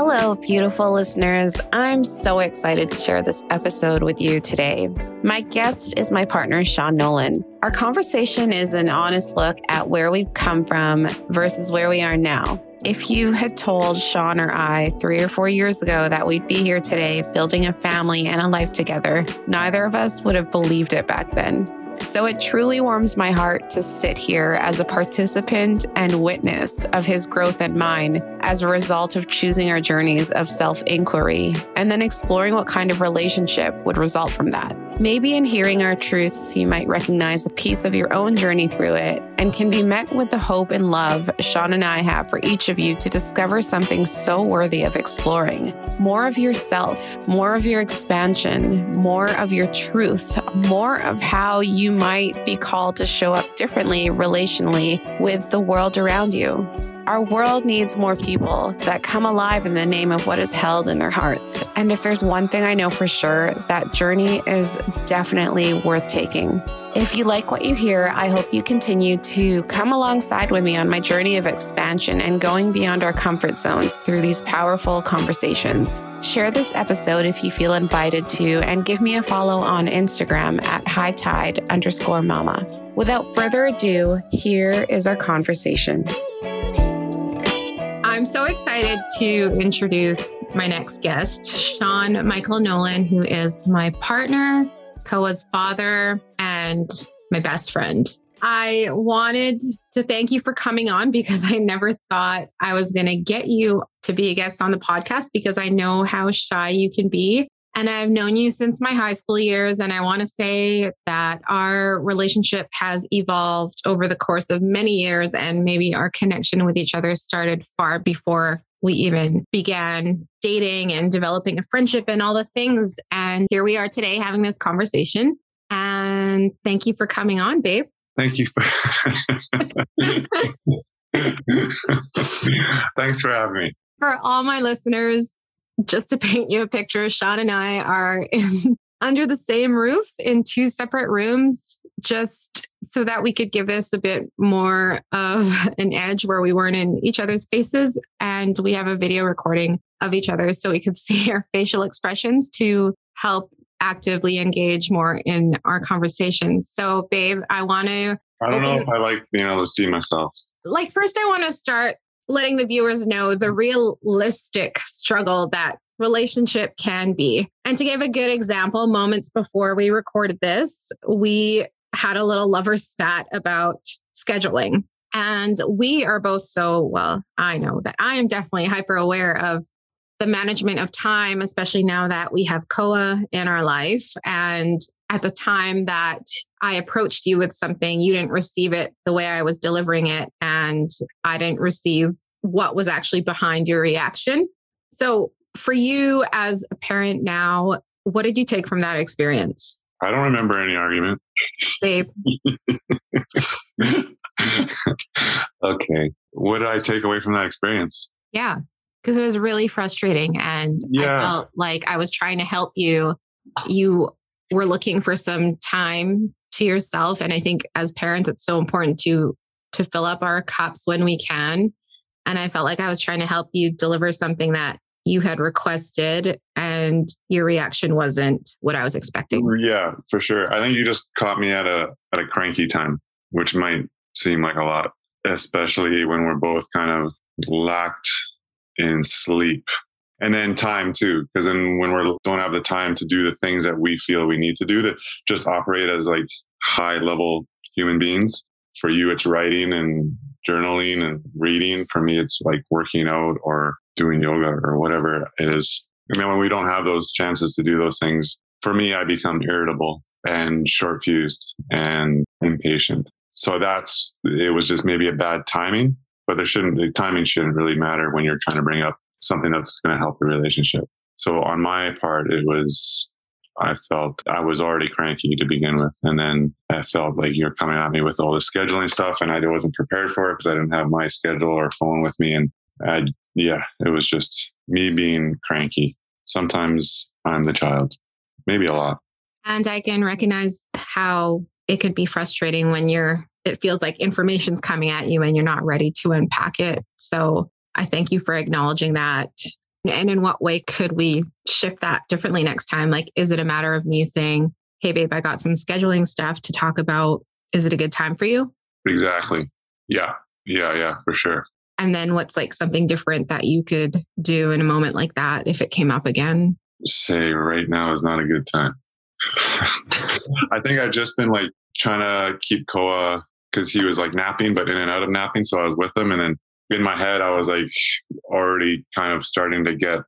Hello, beautiful listeners. I'm so excited to share this episode with you today. My guest is my partner, Sean Nolan. Our conversation is an honest look at where we've come from versus where we are now. If you had told Sean or I three or four years ago that we'd be here today building a family and a life together, neither of us would have believed it back then. So it truly warms my heart to sit here as a participant and witness of his growth and mine as a result of choosing our journeys of self inquiry and then exploring what kind of relationship would result from that. Maybe in hearing our truths, you might recognize a piece of your own journey through it and can be met with the hope and love Sean and I have for each of you to discover something so worthy of exploring. More of yourself, more of your expansion, more of your truth, more of how you might be called to show up differently relationally with the world around you. Our world needs more people that come alive in the name of what is held in their hearts. And if there's one thing I know for sure, that journey is definitely worth taking. If you like what you hear, I hope you continue to come alongside with me on my journey of expansion and going beyond our comfort zones through these powerful conversations. Share this episode if you feel invited to, and give me a follow on Instagram at hightide underscore mama. Without further ado, here is our conversation. I'm so excited to introduce my next guest, Sean Michael Nolan, who is my partner, Koa's father, and my best friend. I wanted to thank you for coming on because I never thought I was going to get you to be a guest on the podcast because I know how shy you can be. And I've known you since my high school years. And I want to say that our relationship has evolved over the course of many years. And maybe our connection with each other started far before we even began dating and developing a friendship and all the things. And here we are today having this conversation. And thank you for coming on, babe. Thank you for. Thanks for having me. For all my listeners, just to paint you a picture, Sean and I are in, under the same roof in two separate rooms, just so that we could give this a bit more of an edge where we weren't in each other's faces. And we have a video recording of each other so we could see our facial expressions to help actively engage more in our conversations. So, babe, I want to. I don't know if I like being able to see myself. Like, first, I want to start letting the viewers know the realistic struggle that relationship can be. And to give a good example, moments before we recorded this, we had a little lover spat about scheduling. And we are both so, well, I know that I am definitely hyper aware of the management of time, especially now that we have Koa in our life. And at the time that I approached you with something, you didn't receive it the way I was delivering it. And I didn't receive what was actually behind your reaction. So, for you as a parent now, what did you take from that experience? I don't remember any argument. Babe. okay. What did I take away from that experience? Yeah. Because it was really frustrating. And yeah. I felt like I was trying to help you. You we're looking for some time to yourself. And i think as parents it's so important to to fill up our cups when we can. And i felt like i was trying to help you deliver something that you had requested and your reaction wasn't what i was expecting. Yeah for sure. I think you just caught me at a at a cranky time which might seem like a lot especially when we're both kind of lacked in sleep and then time too because then when we don't have the time to do the things that we feel we need to do to just operate as like high level human beings for you it's writing and journaling and reading. For me it's like working out or doing yoga or whatever it is. And then when we don't have those chances to do those things for me i become irritable and short fused and impatient. So that's it was just maybe a bad timing but there shouldn't the timing shouldn't really matter when you're trying to bring up something that's going to help the relationship. So on my part, it was, I felt I was already cranky to begin with. And then I felt like you're coming at me with all the scheduling stuff and I wasn't prepared for it because I didn't have my schedule or phone with me. And I, yeah, it was just me being cranky. Sometimes I'm the child, maybe a lot. And I can recognize how it could be frustrating when you're, it feels like information's coming at you and you're not ready to unpack it. So I thank you for acknowledging that. And in what way could we shift that differently next time? Like, is it a matter of me saying, Hey, babe, I got some scheduling stuff to talk about. Is it a good time for you? Exactly. Yeah. Yeah. Yeah, for sure. And then what's like something different that you could do in a moment like that if it came up again? Say right now is not a good time. I think I've just been like trying to keep Koa because he was like napping, but in and out of napping. So I was with him. And then in my head, I was like already kind of starting to get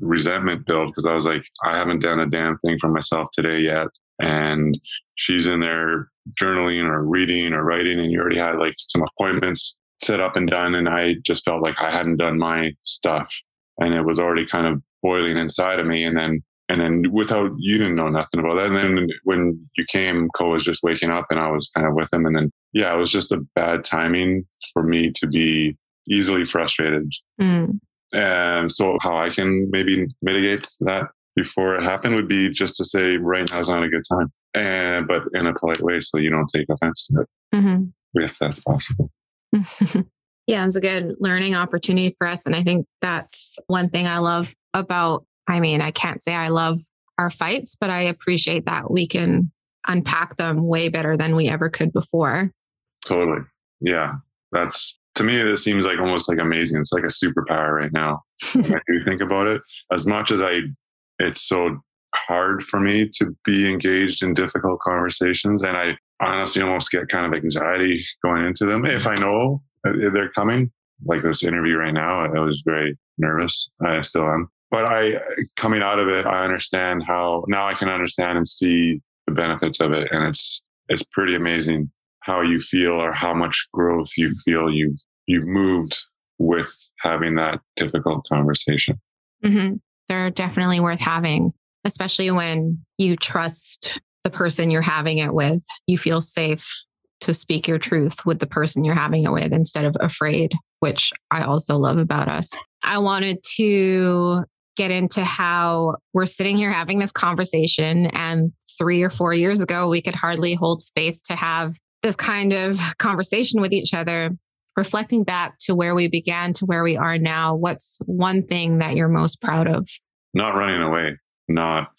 resentment build because I was like, I haven't done a damn thing for myself today yet. And she's in there journaling or reading or writing, and you already had like some appointments set up and done. And I just felt like I hadn't done my stuff. And it was already kind of boiling inside of me. And then and then without you didn't know nothing about that. And then when you came, Koa was just waking up and I was kind of with him. And then yeah, it was just a bad timing for me to be easily frustrated. Mm. And so how I can maybe mitigate that before it happened would be just to say right now is not a good time. And but in a polite way so you don't take offense to it. Mm-hmm. If that's possible. yeah, it's a good learning opportunity for us. And I think that's one thing I love about I mean, I can't say I love our fights, but I appreciate that we can unpack them way better than we ever could before. Totally. Yeah. That's to me, it seems like almost like amazing. It's like a superpower right now. I do think about it. As much as I, it's so hard for me to be engaged in difficult conversations. And I honestly almost get kind of anxiety going into them if I know they're coming. Like this interview right now, I was very nervous. I still am but I coming out of it, I understand how now I can understand and see the benefits of it, and it's it's pretty amazing how you feel or how much growth you feel you've you've moved with having that difficult conversation. Mm-hmm. They're definitely worth having, especially when you trust the person you're having it with. You feel safe to speak your truth with the person you're having it with instead of afraid, which I also love about us. I wanted to get into how we're sitting here having this conversation. And three or four years ago, we could hardly hold space to have this kind of conversation with each other. Reflecting back to where we began to where we are now, what's one thing that you're most proud of? Not running away, not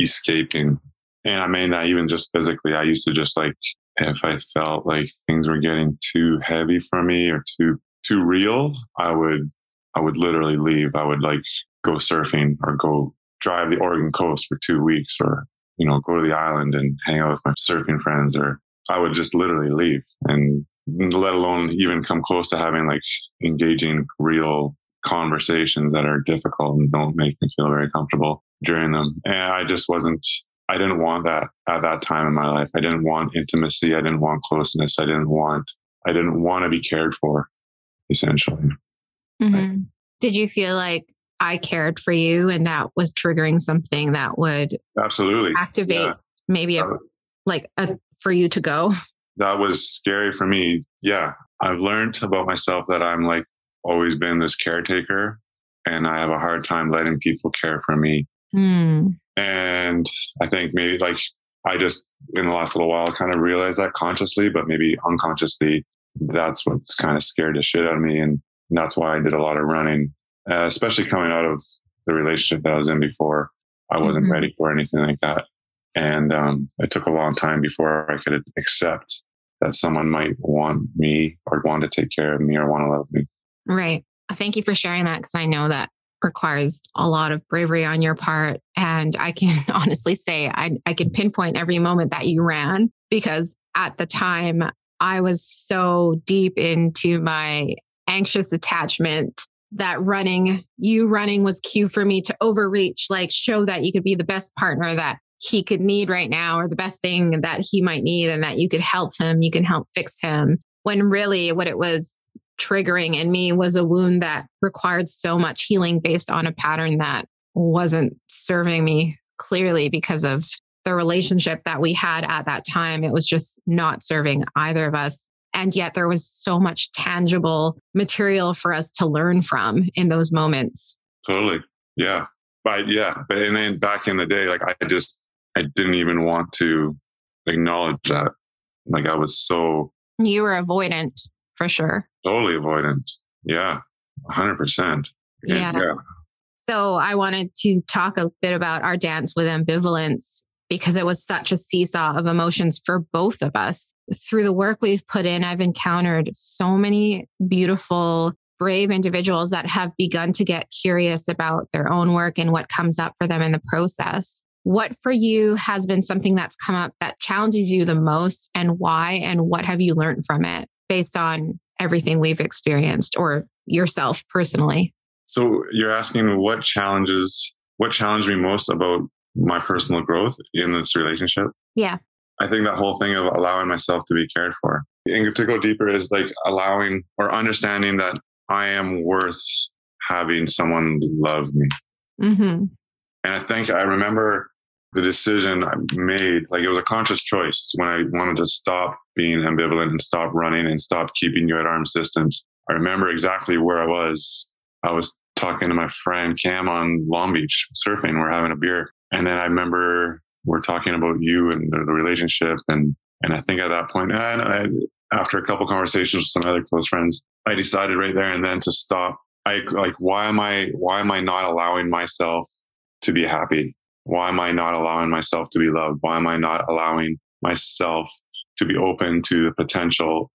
escaping. And I mean that even just physically. I used to just like, if I felt like things were getting too heavy for me or too too real, I would I would literally leave. I would like go surfing or go drive the Oregon coast for two weeks or, you know, go to the island and hang out with my surfing friends or I would just literally leave and let alone even come close to having like engaging real conversations that are difficult and don't make me feel very comfortable during them. And I just wasn't, I didn't want that at that time in my life. I didn't want intimacy. I didn't want closeness. I didn't want, I didn't want to be cared for essentially. Mm-hmm. Did you feel like I cared for you and that was triggering something that would absolutely activate yeah. maybe a, like a, for you to go. That was scary for me. Yeah. I've learned about myself that I'm like always been this caretaker and I have a hard time letting people care for me. Hmm. And I think maybe like I just in the last little while kind of realized that consciously, but maybe unconsciously, that's what's kind of scared the shit out of me. And that's why I did a lot of running uh, especially coming out of the relationship that I was in before. I wasn't mm-hmm. ready for anything like that. And um, it took a long time before I could accept that someone might want me or want to take care of me or want to love me. Right. Thank you for sharing that because I know that requires a lot of bravery on your part. And I can honestly say I, I can pinpoint every moment that you ran because at the time I was so deep into my anxious attachment that running, you running was cue for me to overreach, like show that you could be the best partner that he could need right now or the best thing that he might need and that you could help him, you can help fix him. When really what it was triggering in me was a wound that required so much healing based on a pattern that wasn't serving me clearly because of the relationship that we had at that time. It was just not serving either of us. And yet there was so much tangible material for us to learn from in those moments. Totally. Yeah. But yeah. But and then back in the day, like I just, I didn't even want to acknowledge that. Like I was so. You were avoidant for sure. Totally avoidant. Yeah. 100%. Yeah. yeah. So I wanted to talk a bit about our dance with ambivalence because it was such a seesaw of emotions for both of us. Through the work we've put in, I've encountered so many beautiful, brave individuals that have begun to get curious about their own work and what comes up for them in the process. What for you has been something that's come up that challenges you the most and why? And what have you learned from it based on everything we've experienced or yourself personally? So you're asking what challenges, what challenged me most about my personal growth in this relationship? Yeah. I think that whole thing of allowing myself to be cared for. And to go deeper is like allowing or understanding that I am worth having someone love me. Mm-hmm. And I think I remember the decision I made, like it was a conscious choice when I wanted to stop being ambivalent and stop running and stop keeping you at arm's distance. I remember exactly where I was. I was talking to my friend Cam on Long Beach surfing. We're having a beer. And then I remember we're talking about you and the, relationship. And, and I think at that point, and I, after a couple conversations with some other close friends, I decided right there and then to stop. I like, why am I, why am I not allowing myself to be happy? Why am I not allowing myself to be loved? Why am I not allowing myself to be open to the potential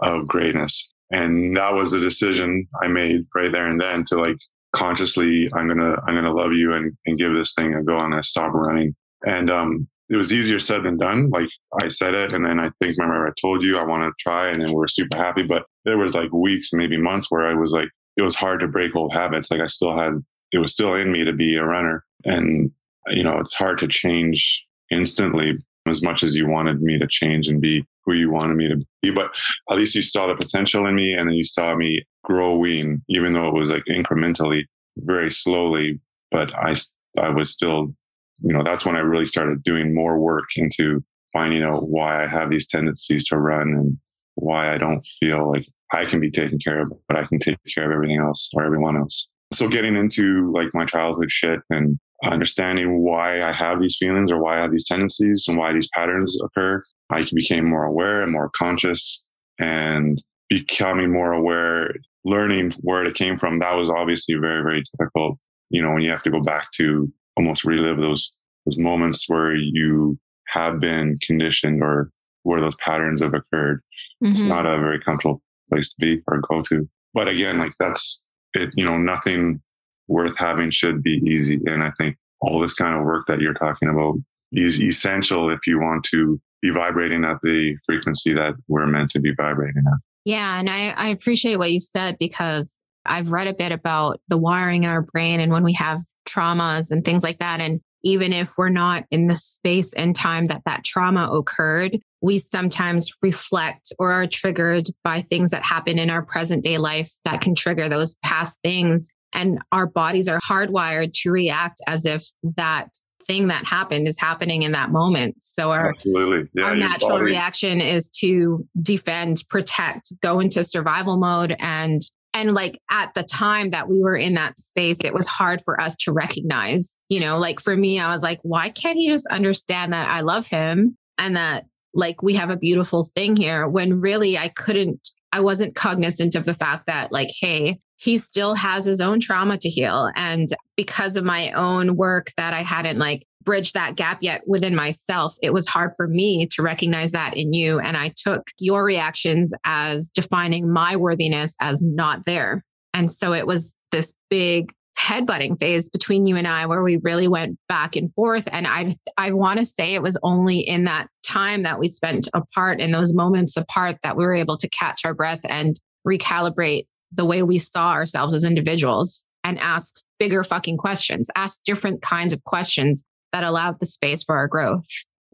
of greatness? And that was the decision I made right there and then to like consciously, I'm gonna I'm gonna love you and, and give this thing a go. I'm stop running. And um, it was easier said than done. Like I said it, and then I think remember I told you I want to try, and then we are super happy. But there was like weeks, maybe months, where I was like, it was hard to break old habits. Like I still had, it was still in me to be a runner, and you know, it's hard to change instantly as much as you wanted me to change and be who you wanted me to be. But at least you saw the potential in me and then you saw me growing, even though it was like incrementally, very slowly. But I, I was still, you know, that's when I really started doing more work into finding out why I have these tendencies to run and why I don't feel like I can be taken care of, but I can take care of everything else or everyone else. So getting into like my childhood shit and understanding why I have these feelings or why I have these tendencies and why these patterns occur, I became more aware and more conscious and becoming more aware, learning where it came from. That was obviously very, very difficult. You know, when you have to go back to almost relive those those moments where you have been conditioned or where those patterns have occurred. Mm-hmm. It's not a very comfortable place to be or go to. But again, like that's it, you know, nothing worth having should be easy. And I think all this kind of work that you're talking about is essential if you want to be vibrating at the frequency that we're meant to be vibrating at. Yeah. And I, I appreciate what you said because I've read a bit about the wiring in our brain and when we have traumas and things like that. And even if we're not in the space and time that that trauma occurred, we sometimes reflect or are triggered by things that happen in our present day life that can trigger those past things and our bodies are hardwired to react as if that thing that happened is happening in that moment. So our, yeah, our natural body. reaction is to defend, protect, go into survival mode and and like at the time that we were in that space it was hard for us to recognize you know like for me i was like why can't he just understand that i love him and that like we have a beautiful thing here when really i couldn't i wasn't cognizant of the fact that like hey he still has his own trauma to heal. And because of my own work that I hadn't like bridged that gap yet within myself, it was hard for me to recognize that in you. And I took your reactions as defining my worthiness as not there. And so it was this big headbutting phase between you and I where we really went back and forth. And I I want to say it was only in that time that we spent apart in those moments apart that we were able to catch our breath and recalibrate the way we saw ourselves as individuals and ask bigger fucking questions, ask different kinds of questions that allowed the space for our growth.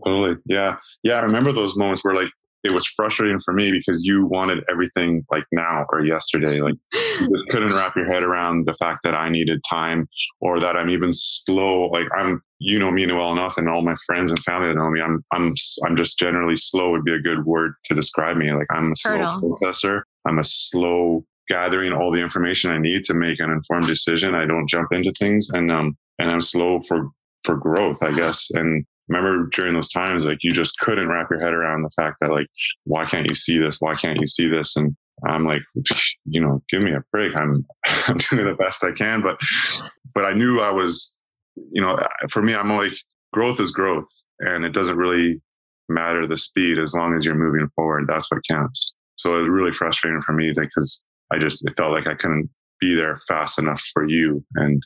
Totally. Yeah. Yeah. I remember those moments where like it was frustrating for me because you wanted everything like now or yesterday. Like you just couldn't wrap your head around the fact that I needed time or that I'm even slow. Like I'm, you know me well enough, and all my friends and family that know me. I'm, I'm, I'm just generally slow. Would be a good word to describe me. Like I'm a slow Hurdle. processor. I'm a slow gathering all the information I need to make an informed decision. I don't jump into things and um and I'm slow for for growth, I guess. And remember during those times like you just couldn't wrap your head around the fact that like why can't you see this? Why can't you see this? And I'm like, you know, give me a break. I'm I'm doing the best I can, but but I knew I was, you know, for me, I'm like, growth is growth and it doesn't really matter the speed as long as you're moving forward. That's what counts. So it was really frustrating for me because I just, it felt like I couldn't be there fast enough for you. And,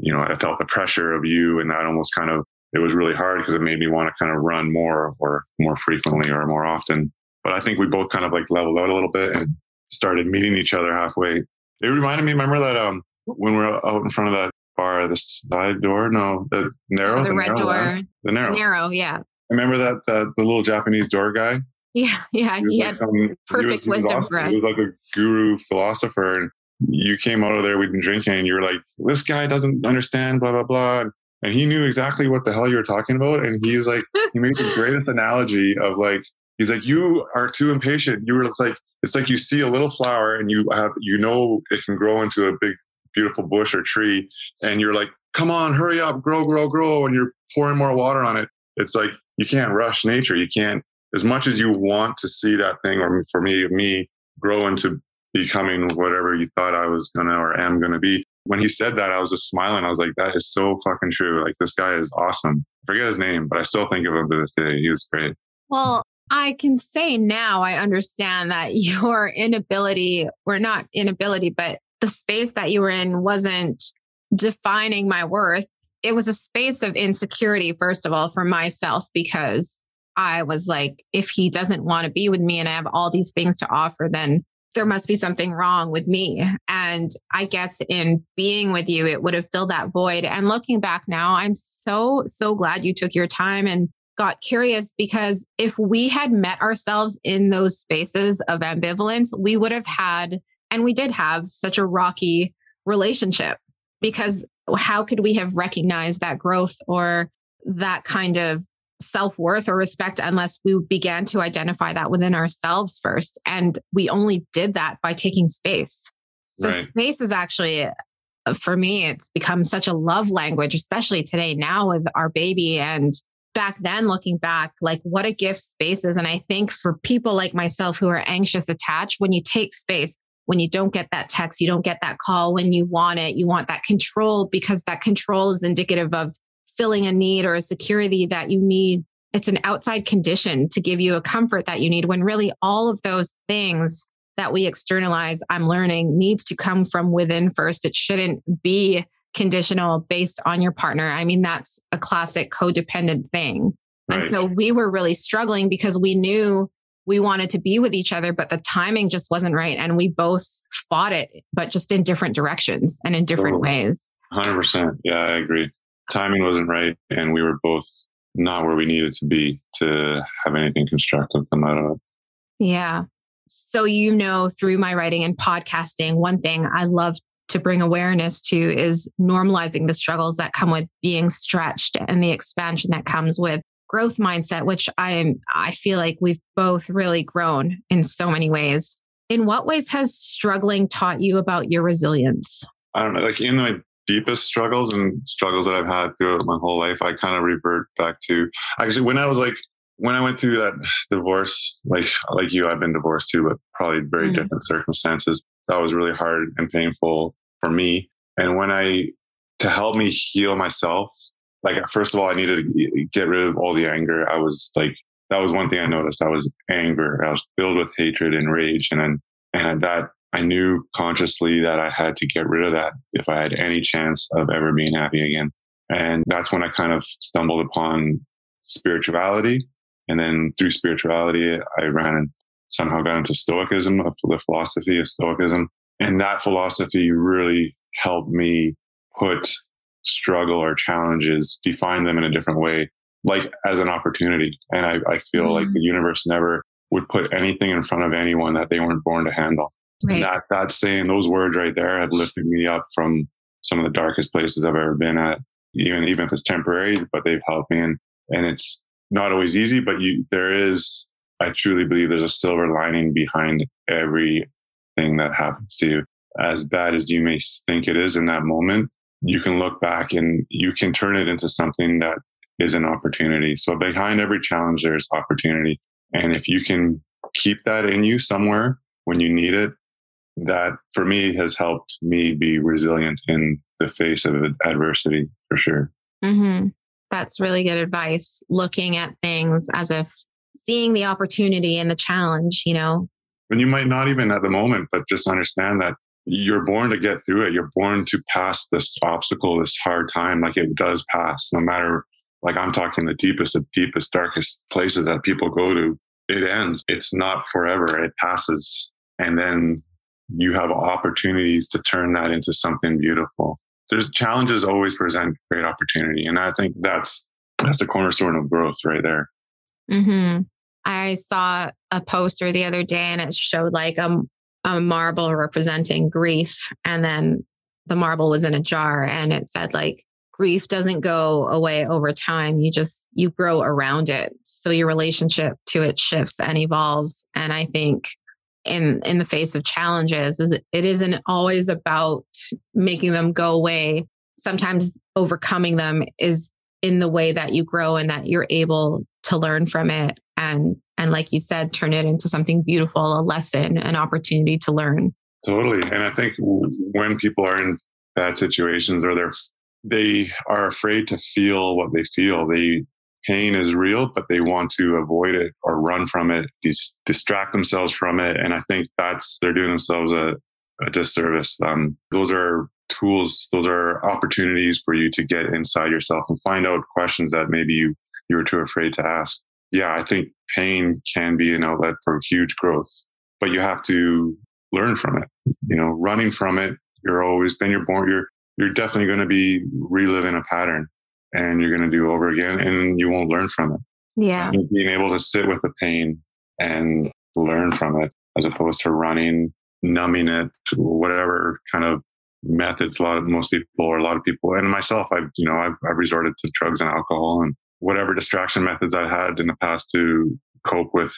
you know, I felt the pressure of you and that almost kind of, it was really hard because it made me want to kind of run more or more frequently or more often. But I think we both kind of like leveled out a little bit and started meeting each other halfway. It reminded me, remember that um when we are out in front of that bar, the side door, no, the narrow, Oh, the, the red narrow door, one? the narrow. narrow, yeah, Remember that that the little Japanese door guy? Yeah, yeah. He He had some- perfect he wisdom for He was like a guru philosopher, and you came out of there. We'd been drinking, and you were like, "This guy doesn't understand," blah blah blah. And, and he knew exactly what the hell you were talking about. And he's like, he made the greatest analogy of like, he's like, "You are too impatient. You were it's like, it's like you see a little flower, and you have, you know, it can grow into a big, beautiful bush or tree, and you're like, come on, hurry up, grow, grow, grow, and you're pouring more water on it. It's like you can't rush nature. You can't as much as you want to see that thing, or for me, me grow into becoming whatever you thought I was gonna or am gonna be. When he said that, I was just smiling. I was like, that is so fucking true. Like this guy is awesome. I forget his name, but I still think of him to this day. He was great. Well, I can say now I understand that your inability, or not inability, but the space that you were in wasn't defining my worth. It was a space of insecurity, first of all, for myself, because I was like, if he doesn't want to be with me and I have all these things to offer, then there must be something wrong with me. And I guess in being with you, it would have filled that void. And looking back now, I'm so, so glad you took your time and got curious because if we had met ourselves in those spaces of ambivalence, we would have had, and we did have such a rocky relationship because how could we have recognized that growth or that kind of self worth or respect unless we began to identify that within ourselves first? And we only did that by taking space. So, Right. space is actually, uh, for me, it's become such a love language, especially today now with our baby. And back then, looking back, like what a gift space is. And I think for people like myself who are anxious attached, when you take space, when you don't get that text, you don't get that call when you want it, you want that control because that control is indicative of filling a need or a security that you need. It's an outside condition to give you a comfort that you need when really all of those things that we externalize, I'm learning, needs to come from within first. It shouldn't be conditional based on your partner. I mean, that's a classic codependent thing. And so we were really struggling because we knew we wanted to be with each other, but the timing just wasn't right. And we both fought it, but just in different directions and in different Oh. ways. Hundred percent. Yeah, I agree. Timing wasn't right, and we were both not where we needed to be to have anything constructive come out of it. Yeah. So, you know, through my writing and podcasting, one thing I love to bring awareness to is normalizing the struggles that come with being stretched and the expansion that comes with growth mindset, which I am, I feel like we've both really grown in so many ways. In what ways has struggling taught you about your resilience? I don't know, like in my deepest struggles and struggles that I've had throughout my whole life, I kind of revert back to actually when I was like when I went through that divorce, like like you, I've been divorced too, but probably very Mhm. different circumstances. That was really hard and painful for me. And when I to help me heal myself, like first of all, I needed to get rid of all the anger. I was like that was one thing I noticed. I was anger. I was filled with hatred and rage, and then and that I knew consciously that I had to get rid of that if I had any chance of ever being happy again. And that's when I kind of stumbled upon spirituality. And then through spirituality, I ran and somehow got into Stoicism, of the philosophy of Stoicism. And that philosophy really helped me put struggle or challenges, define them in a different way, like as an opportunity. And I, I feel like Mhm. the universe never would put anything in front of anyone that they weren't born to handle. Right. That that saying, those words right there have lifted me up from some of the darkest places I've ever been at. Even even if it's temporary, but they've helped me. And and it's not always easy, but you there is. I truly believe there's a silver lining behind everything that happens to you. As bad as you may think it is in that moment, you can look back and you can turn it into something that is an opportunity. So behind every challenge, there's opportunity. And if you can keep that in you somewhere when you need it, that for me has helped me be resilient in the face of adversity for sure. Mm-hmm. That's really good advice. Looking at things as if seeing the opportunity and the challenge, you know. And you might not even at the moment, but just understand that you're born to get through it. You're born to pass this obstacle, this hard time. Like it does pass, no matter, like I'm talking the deepest, the deepest, darkest places that people go to. It ends. It's not forever. It passes. And then you have opportunities to turn that into something beautiful. There's challenges always present great opportunity. And I think that's, that's the cornerstone of growth right there. Mm-hmm. I saw a poster the other day and it showed like a, a marble representing grief. And then the marble was in a jar and it said like, grief doesn't go away over time. You just, you grow around it. So your relationship to it shifts and evolves. And I think in in the face of challenges is it, isn't always about making them go away. Sometimes overcoming them is in the way that you grow and that you're able to learn from it and and like you said turn it into something beautiful a lesson an opportunity to learn. Totally. And i think when people are in bad situations or they're they are afraid to feel what they feel they pain is real, but they want to avoid it or run from it, dis- distract themselves from it. And I think that's, they're doing themselves a, a disservice. Um, those are tools, those are opportunities for you to get inside yourself and find out questions that maybe you, you were too afraid to ask. Yeah, I think pain can be an outlet for huge growth, but you have to learn from it. You know, running from it, you're always, then you're born, you're, you're definitely going to be reliving a pattern and you're going to do over again and you won't learn from it. Yeah. And being able to sit with the pain and learn from it as opposed to running, numbing it, whatever kind of methods a lot of most people or a lot of people and myself I've you know I've, I've resorted to drugs and alcohol and whatever distraction methods I had in the past to cope with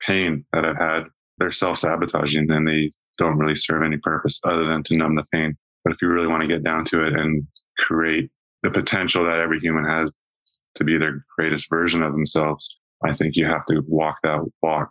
pain that I've had they're self-sabotaging and they don't really serve any purpose other than to numb the pain but if you really want to get down to it and create the potential that every human has to be their greatest version of themselves. I think you have to walk that walk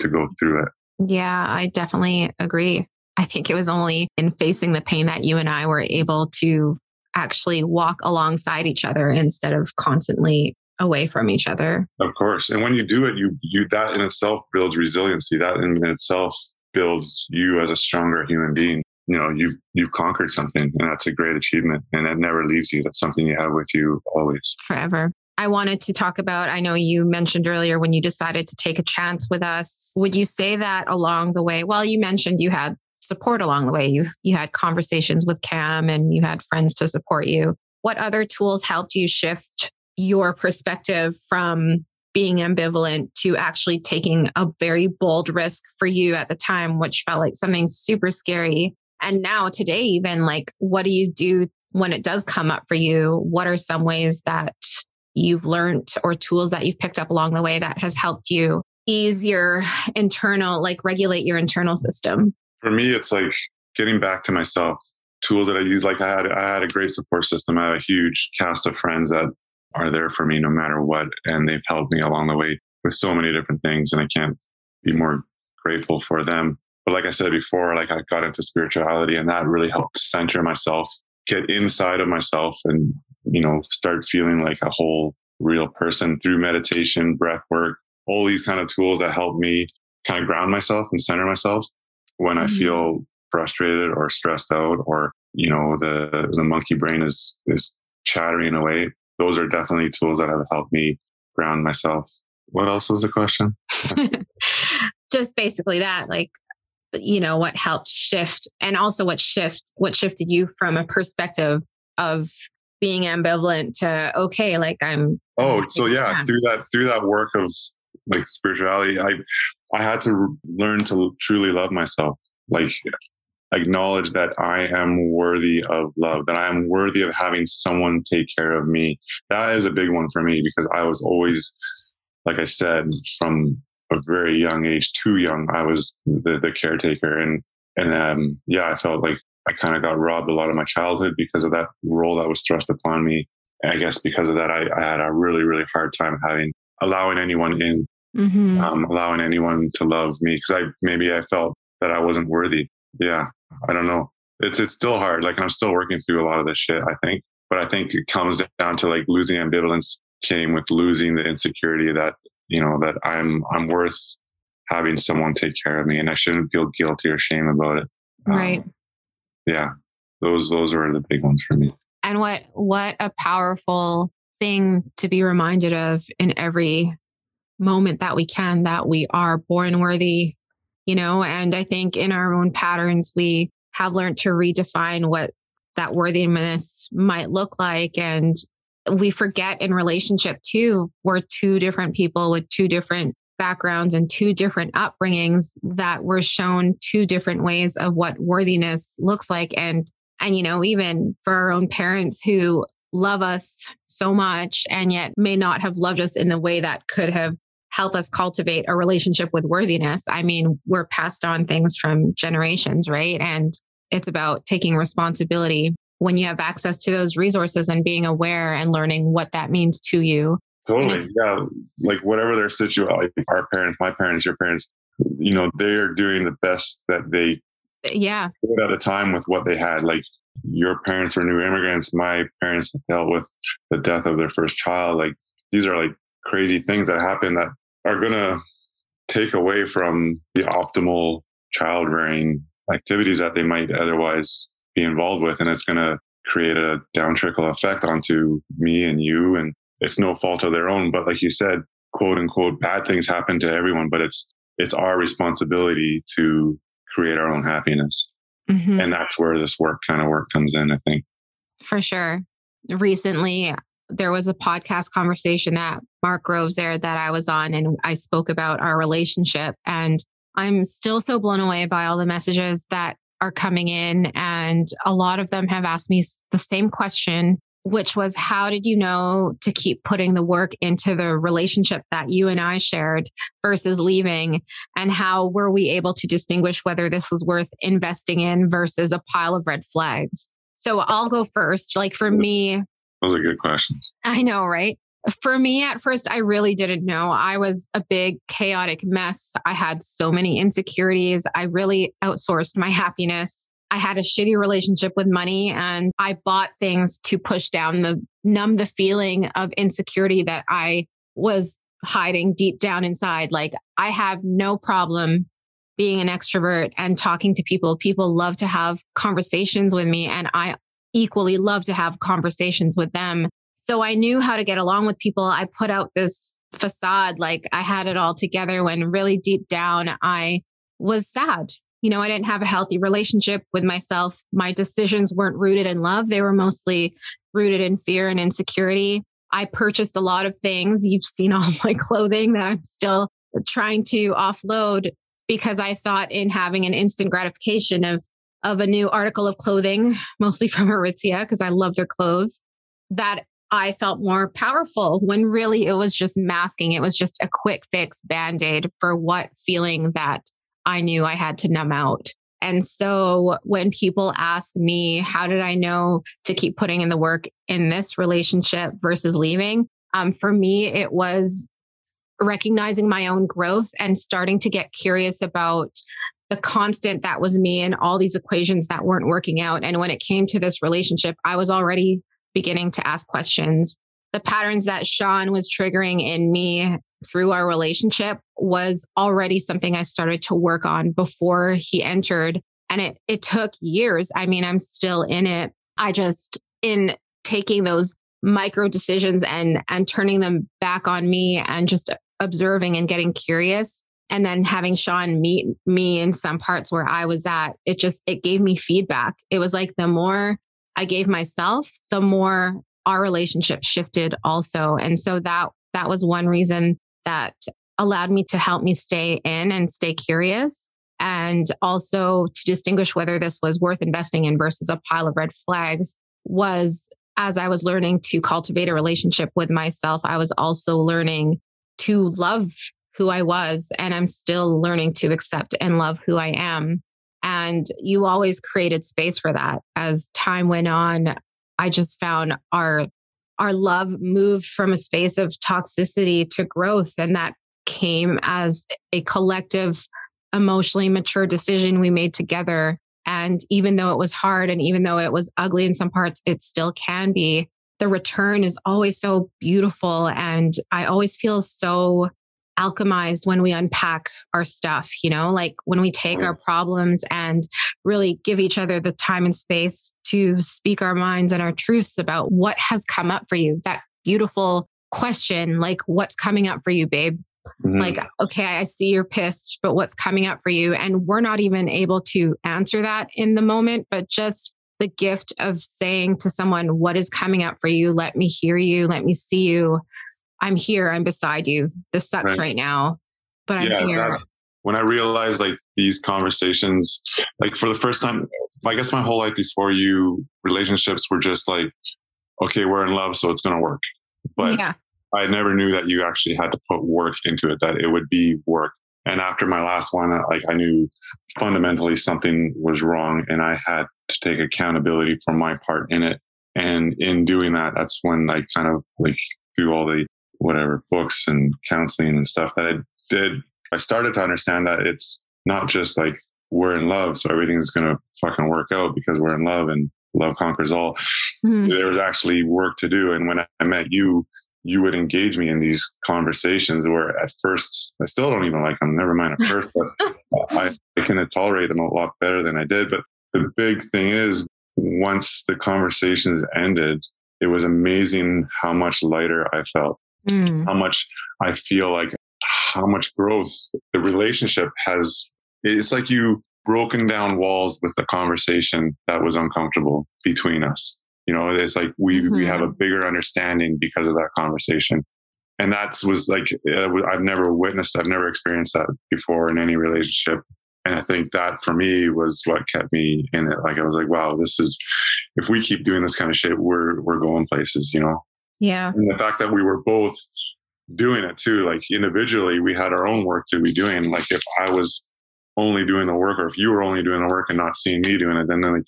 to go through it. Yeah, I definitely agree. I think it was only in facing the pain that you and I were able to actually walk alongside each other instead of constantly away from each other. Of course. And when you do it, you you that in itself builds resiliency. That in itself builds you as a stronger human being you know you've you've conquered something and that's a great achievement and it never leaves you. That's something you have with you always. Forever. I wanted to talk about I know you mentioned earlier when you decided to take a chance with us. Would you say that along the way well you mentioned you had support along the way. You you had conversations with Cam and you had friends to support you. What other tools helped you shift your perspective from being ambivalent to actually taking a very bold risk for you at the time, which felt like something super scary and now today even like what do you do when it does come up for you? What are some ways that you've learned or tools that you've picked up along the way that has helped you ease your internal like regulate your internal system? For me it's like getting back to myself. Tools that i use like i had i had a great support system. I have a huge cast of friends that are there for me no matter what and they've helped me along the way with so many different things and i can't be more grateful for them but like I said before, like I got into spirituality and that really helped center myself, get inside of myself and, you know, start feeling like a whole real person through meditation, breath work, all these kind of tools that help me kind of ground myself and center myself when mm-hmm. I feel frustrated or stressed out or, you know, the, the monkey brain is, is chattering away. Those are definitely tools that have helped me ground myself. What else was the question? Just basically that, like you know what helped shift and also what shift what shifted you from a perspective of being ambivalent to okay like i'm oh so yeah through that through that work of like spirituality i i had to learn to truly love myself like acknowledge that i am worthy of love that i am worthy of having someone take care of me. That is a big one for me because i was always like i said from a very young age, too young, I was the, the caretaker. And, and, um, yeah, I felt like I kind of got robbed a lot of my childhood because of that role that was thrust upon me. And I guess because of that, I, I had a really, really hard time having, allowing anyone in, mm-hmm. um, allowing anyone to love me. Cause I, maybe I felt that I wasn't worthy. Yeah. I don't know. it's it's still hard. Like I'm still working through a lot of this shit. I think, but I think it comes down to like losing ambivalence came with losing the insecurity that you know that I'm I'm worth having someone take care of me, and I shouldn't feel guilty or shame about it. Right. Um, yeah, those those are the big ones for me. And what what a powerful thing to be reminded of in every moment that we can that we are born worthy, you know, and I think in our own patterns we have learned to redefine what that worthiness might look like and we forget in relationship too we're two different people with two different backgrounds and two different upbringings that were shown two different ways of what worthiness looks like. And and you know even for our own parents who love us so much and yet may not have loved us in the way that could have helped us cultivate a relationship with worthiness. I mean we're passed on things from generations right? And it's about taking responsibility when you have access to those resources and being aware and learning what that means to you. Totally. Yeah. Like whatever their situation, like our parents, my parents, your parents, you know, they are doing the best that they yeah at a time with what they had. Like your parents were new immigrants. My parents dealt with the death of their first child. Like these are like crazy things that happen that are going to take away from the optimal child rearing activities that they might otherwise be involved with. And it's going to create a down trickle effect onto me and you. And it's no fault of their own. But like you said, quote unquote, bad things happen to everyone, but it's, it's our responsibility to create our own happiness. Mm-hmm. And that's where this work kind of work comes in, I think. For sure. Recently, there was a podcast conversation that Mark Groves there that I was on, and I spoke about our relationship. And I'm still so blown away by all the messages that are coming in. And a lot of them have asked me the same question, which was, How did you know to keep putting the work into the relationship that you and I shared versus leaving? And how were we able to distinguish whether this was worth investing in versus a pile of red flags? So I'll go first. Like for me, those are good questions. I know, right? For me, at first, I really didn't know. I was a big chaotic mess. I had so many insecurities. I really outsourced my happiness. I had a shitty relationship with money and I bought things to push down the numb the feeling of insecurity that I was hiding deep down inside. Like I have no problem being an extrovert and talking to people. People love to have conversations with me and I equally love to have conversations with them. So I knew how to get along with people. I put out this facade like I had it all together when really deep down I was sad. You know, I didn't have a healthy relationship with myself. My decisions weren't rooted in love, they were mostly rooted in fear and insecurity. I purchased a lot of things. You've seen all my clothing that I'm still trying to offload because I thought in having an instant gratification of of a new article of clothing, mostly from Aritzia, because I love their clothes, that I felt more powerful when really it was just masking. It was just a quick fix band aid for what feeling that I knew I had to numb out. And so when people ask me, how did I know to keep putting in the work in this relationship versus leaving? Um, for me, it was recognizing my own growth and starting to get curious about the constant that was me and all these equations that weren't working out. And when it came to this relationship, I was already beginning to ask questions. The patterns that Sean was triggering in me through our relationship was already something I started to work on before he entered. And it, it took years. I mean, I'm still in it. I just, in taking those micro decisions and, and turning them back on me and just observing and getting curious, and then having Sean meet me in some parts where I was at, it just, it gave me feedback. It was like the more I gave myself, the more our relationship shifted also. And so that that was one reason that allowed me to help me stay in and stay curious and also to distinguish whether this was worth investing in versus a pile of red flags was as I was learning to cultivate a relationship with myself, I was also learning to love who I was. And I'm still learning to accept and love who I am. And you always created space for that. As time went on, I just found our our love moved from a space of toxicity to growth and that came as a collective emotionally mature decision we made together And even though it was hard and even though it was ugly in some parts, it still can be. The return is always so beautiful. And I always feel so alchemized when we unpack our stuff, you know, like when we take our problems and really give each other the time and space to speak our minds and our truths about what has come up for you. That beautiful question, like, what's coming up for you, babe? Mm-hmm. Like, okay, I see you're pissed, but what's coming up for you? And we're not even able to answer that in the moment, but just the gift of saying to someone, what is coming up for you? Let me hear you. Let me see you. I'm here. I'm beside you. This sucks right, right now, but I'm yeah, here. When I realized like these conversations, like for the first time, I guess my whole life before you, relationships were just like, okay, we're in love, so it's going to work. But yeah. I never knew that you actually had to put work into it, that it would be work. And after my last one, like I knew fundamentally something was wrong and I had to take accountability for my part in it. And in doing that, that's when I kind of like through all the whatever books and counseling and stuff that I did, I started to understand that it's not just like we're in love, so everything's gonna fucking work out because we're in love and love conquers all. Mm-hmm. There was actually work to do. And when I met you, you would engage me in these conversations where at first I still don't even like them. Never mind at first, but I, I can tolerate them a lot better than I did. But the big thing is once the conversations ended, it was amazing how much lighter I felt, mm. how much I feel like how much growth the relationship has. It's like you broken down walls with the conversation that was uncomfortable between us. You know, it's like we mm-hmm. we have a bigger understanding because of that conversation, and that was like uh, I've never witnessed, I've never experienced that before in any relationship. And I think that for me was what kept me in it. Like I was like, wow, this is if we keep doing this kind of shit, we're we're going places, you know. Yeah. And the fact that we were both doing it too, like individually, we had our own work to be doing. Like if I was only doing the work, or if you were only doing the work and not seeing me doing it, then like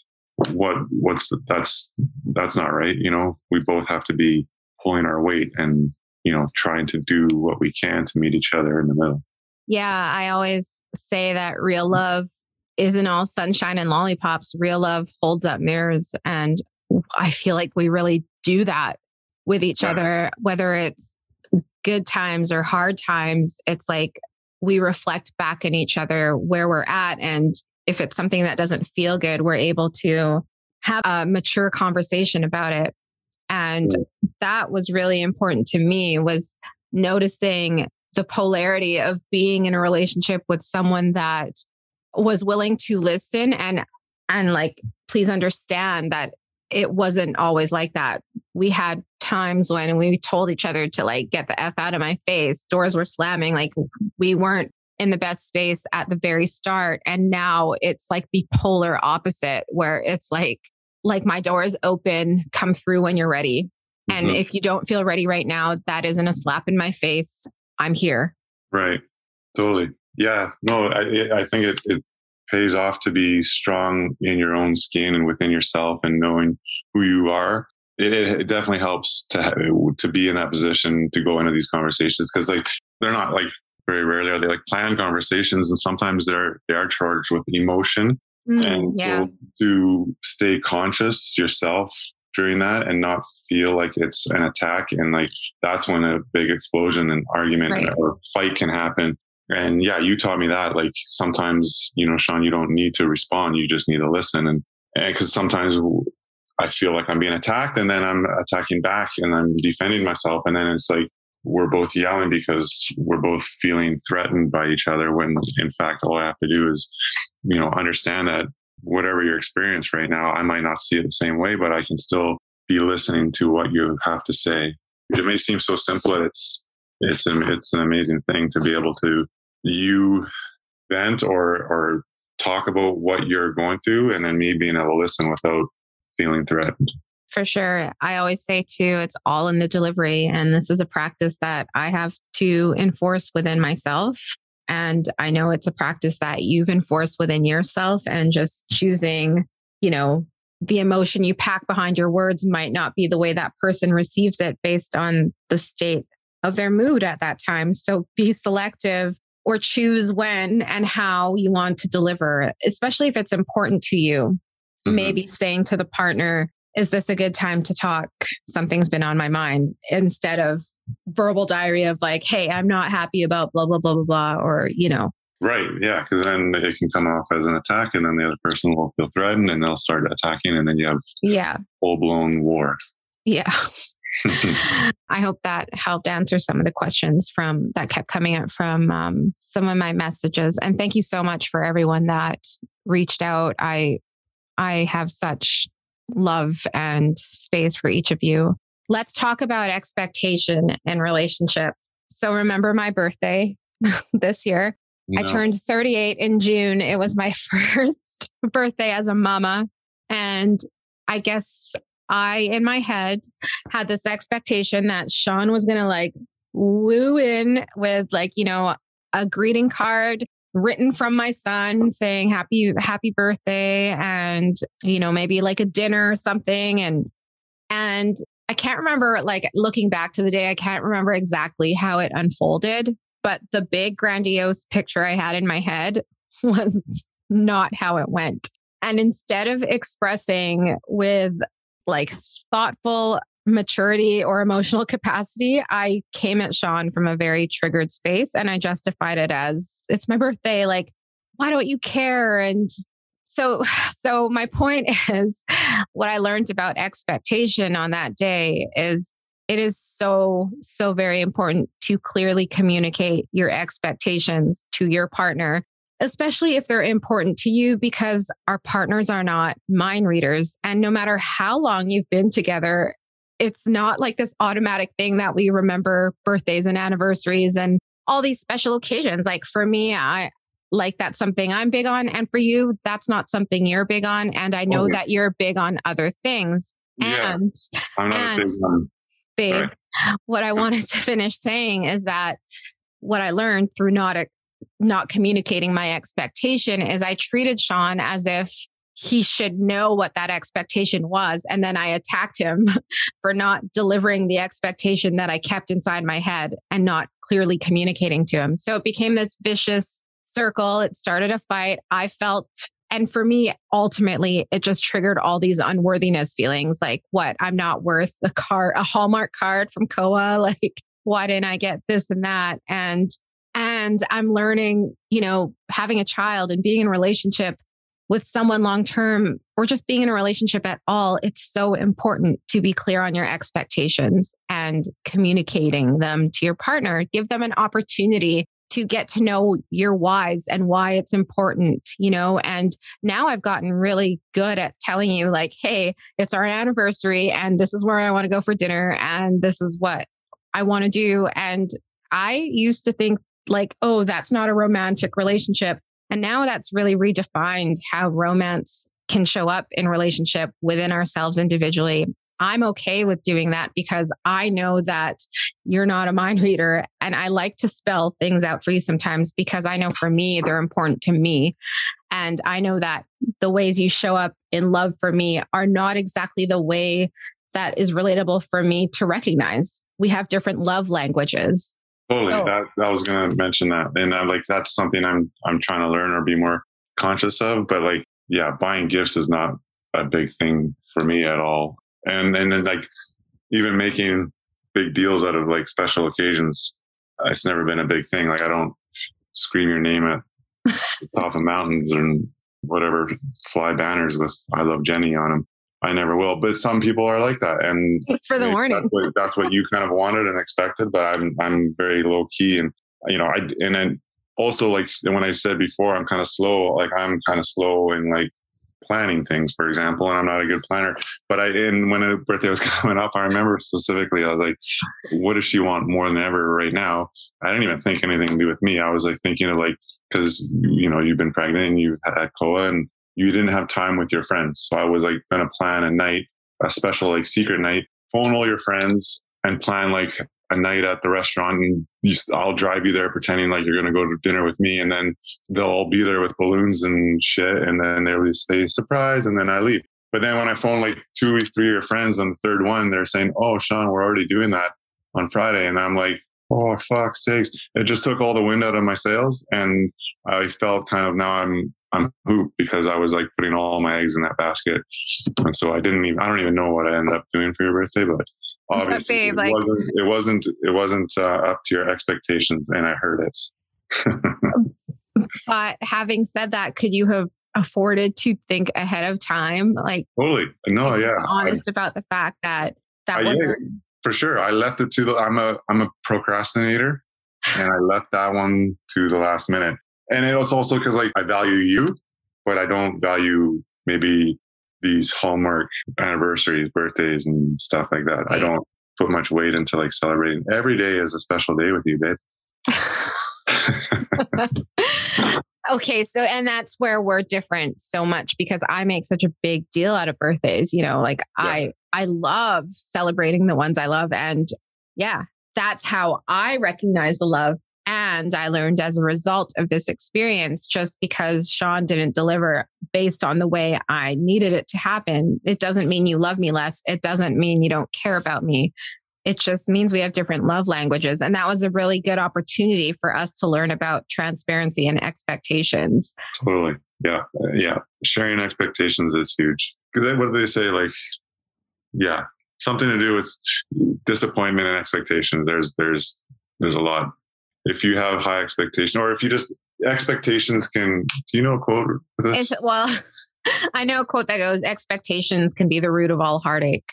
what what's that's that's not right you know we both have to be pulling our weight and you know trying to do what we can to meet each other in the middle yeah i always say that real love isn't all sunshine and lollipops real love holds up mirrors and i feel like we really do that with each yeah. other whether it's good times or hard times it's like we reflect back in each other where we're at and if it's something that doesn't feel good, we're able to have a mature conversation about it. And that was really important to me was noticing the polarity of being in a relationship with someone that was willing to listen and and like please understand that it wasn't always like that. We had times when we told each other to like get the F out of my face, doors were slamming, like we weren't in the best space at the very start. And now it's like the polar opposite where it's like like my door is open come through when you're ready. And mm-hmm. if you don't feel ready right now that isn't a slap in my face. I'm here. Right. Totally. Yeah. No i i think it, it pays off to be strong in your own skin and within yourself and knowing who you are it, it definitely helps to have, to be in that position to go into these conversations because like they're not like very rarely are they like planned conversations and sometimes they're they are charged with emotion mm, and yeah. so to stay conscious yourself during that and not feel like it's an attack and like that's when a big explosion and argument right. or fight can happen and yeah you taught me that like sometimes you know sean you don't need to respond you just need to listen and because sometimes I feel like I'm being attacked and then I'm attacking back and I'm defending myself. And then it's like, we're both yelling because we're both feeling threatened by each other when in fact all I have to do is, you know, understand that whatever your experience right now, I might not see it the same way, but I can still be listening to what you have to say. It may seem so simple, that it's it's an it's an amazing thing to be able to you vent or or talk about what you're going through and then me being able to listen without feeling threatened. For sure. I always say too, it's all in the delivery. And this is a practice that I have to enforce within myself. And I know it's a practice that you've enforced within yourself and just choosing, you know, the emotion you pack behind your words might not be the way that person receives it based on the state of their mood at that time. So be selective or choose when and how you want to deliver, especially if it's important to you. Mm-hmm. Maybe saying to the partner, is this a good time to talk? Something's been on my mind instead of verbal diary of like, hey, I'm not happy about blah, blah, blah, blah, blah, or, you know. Right. Yeah. Because then it can come off as an attack and then the other person will feel threatened and they'll start attacking and then you have yeah full blown war. Yeah. I hope that helped answer some of the questions from that kept coming up from um, some of my messages. And thank you so much for everyone that reached out. I I have such love and space for each of you. Let's talk about expectation and relationship. So remember my birthday this year. No. I turned 38 in June. It was my first birthday as a mama. And I guess I, in my head, had this expectation that Sean was going to like woo in with like, you know, a greeting card written from my son saying happy happy birthday and you know maybe like a dinner or something. And and I can't remember like looking back to the day I can't remember exactly how it unfolded but the big grandiose picture I had in my head was not how it went. And instead of expressing with like thoughtful maturity or emotional capacity, I came at Sean from a very triggered space and I justified it as it's my birthday. Like, why don't you care? And so, so my point is what I learned about expectation on that day is it is so, so very important to clearly communicate your expectations to your partner especially if they're important to you because our partners are not mind readers. And no matter how long you've been together, it's not like this automatic thing that we remember birthdays and anniversaries and all these special occasions. Like for me, I like that's something I'm big on. And for you, that's not something you're big on. And I know oh, yeah. that you're big on other things. Yeah, and, I'm not and, big on. Babe, what I wanted to finish saying is that what I learned through not not communicating my expectation is I treated Sean as if he should know what that expectation was. And then I attacked him for not delivering the expectation that I kept inside my head and not clearly communicating to him. So it became this vicious circle. It started a fight. I felt, and for me, ultimately, it just triggered all these unworthiness feelings like, what? I'm not worth a card, a Hallmark card from Koa. Like, why didn't I get this and that? And and I'm learning, you know, having a child and being in a relationship with someone long term or just being in a relationship at all, it's so important to be clear on your expectations and communicating them to your partner. Give them an opportunity to get to know your whys and why it's important, you know. And now I've gotten really good at telling you, like, hey, it's our anniversary and this is where I want to go for dinner and this is what I want to do. And I used to think like, oh, that's not a romantic relationship. And now that's really redefined how romance can show up in relationship within ourselves individually. I'm okay with doing that because I know that you're not a mind reader. And I like to spell things out for you sometimes because I know for me, they're important to me. And I know that the ways you show up in love for me are not exactly the way that is relatable for me to recognize. We have different love languages. Totally. So, that, I was going to mention that. And I, like, that's something I'm, I'm trying to learn or be more conscious of. But like, yeah, buying gifts is not a big thing for me at all. And, and then like even making big deals out of like special occasions, it's never been a big thing. Like I don't scream your name at the top of mountains and whatever, fly banners with I love Jenny on them. I never will. But some people are like that, and it's for the warning. That's what, that's what, you kind of wanted and expected. But I'm I'm very low key, and you know, I and then also like when I said before, I'm kind of slow. Like I'm kind of slow in like planning things, for example, and I'm not a good planner. But I and when a birthday was coming up, I remember specifically, I was like, "What does she want more than ever right now?" I didn't even think anything to do with me. I was like thinking of like because you know you've been pregnant and you've had Koa and you didn't have time with your friends. So I was like gonna plan a night, a special like secret night, phone all your friends and plan like a night at the restaurant and you, I'll drive you there pretending like you're going to go to dinner with me. And then they'll all be there with balloons and shit. And then they'll say surprise. And then I leave. But then when I phone like two or three of your friends on the third one, they're saying, Oh, Sean, we're already doing that on Friday. And I'm like, oh fuck's sakes it just took all the wind out of my sails and i felt kind of now i'm i'm hooped because i was like putting all my eggs in that basket and so i didn't even i don't even know what i ended up doing for your birthday but obviously babe, it, like, wasn't, it wasn't it wasn't uh, up to your expectations and i heard it but having said that could you have afforded to think ahead of time like totally no yeah honest I, about the fact that that I, wasn't yeah for sure. I left it to the. I'm a I'm a procrastinator, and I left that one to the last minute. And it's also because like I value you, but I don't value maybe these hallmark anniversaries, birthdays, and stuff like that. I don't put much weight into like celebrating. Every day is a special day with you, babe. okay so and that's where we're different so much because i make such a big deal out of birthdays you know like yeah. i i love celebrating the ones i love and yeah that's how i recognize the love and i learned as a result of this experience just because sean didn't deliver based on the way i needed it to happen it doesn't mean you love me less it doesn't mean you don't care about me it just means we have different love languages. And that was a really good opportunity for us to learn about transparency and expectations. Totally. Yeah. Yeah. Sharing expectations is huge. What do they say? Like, yeah, something to do with disappointment and expectations. There's, there's, there's a lot. If you have high expectation, or if you just expectations can, do you know a quote? Well, I know a quote that goes, expectations can be the root of all heartache.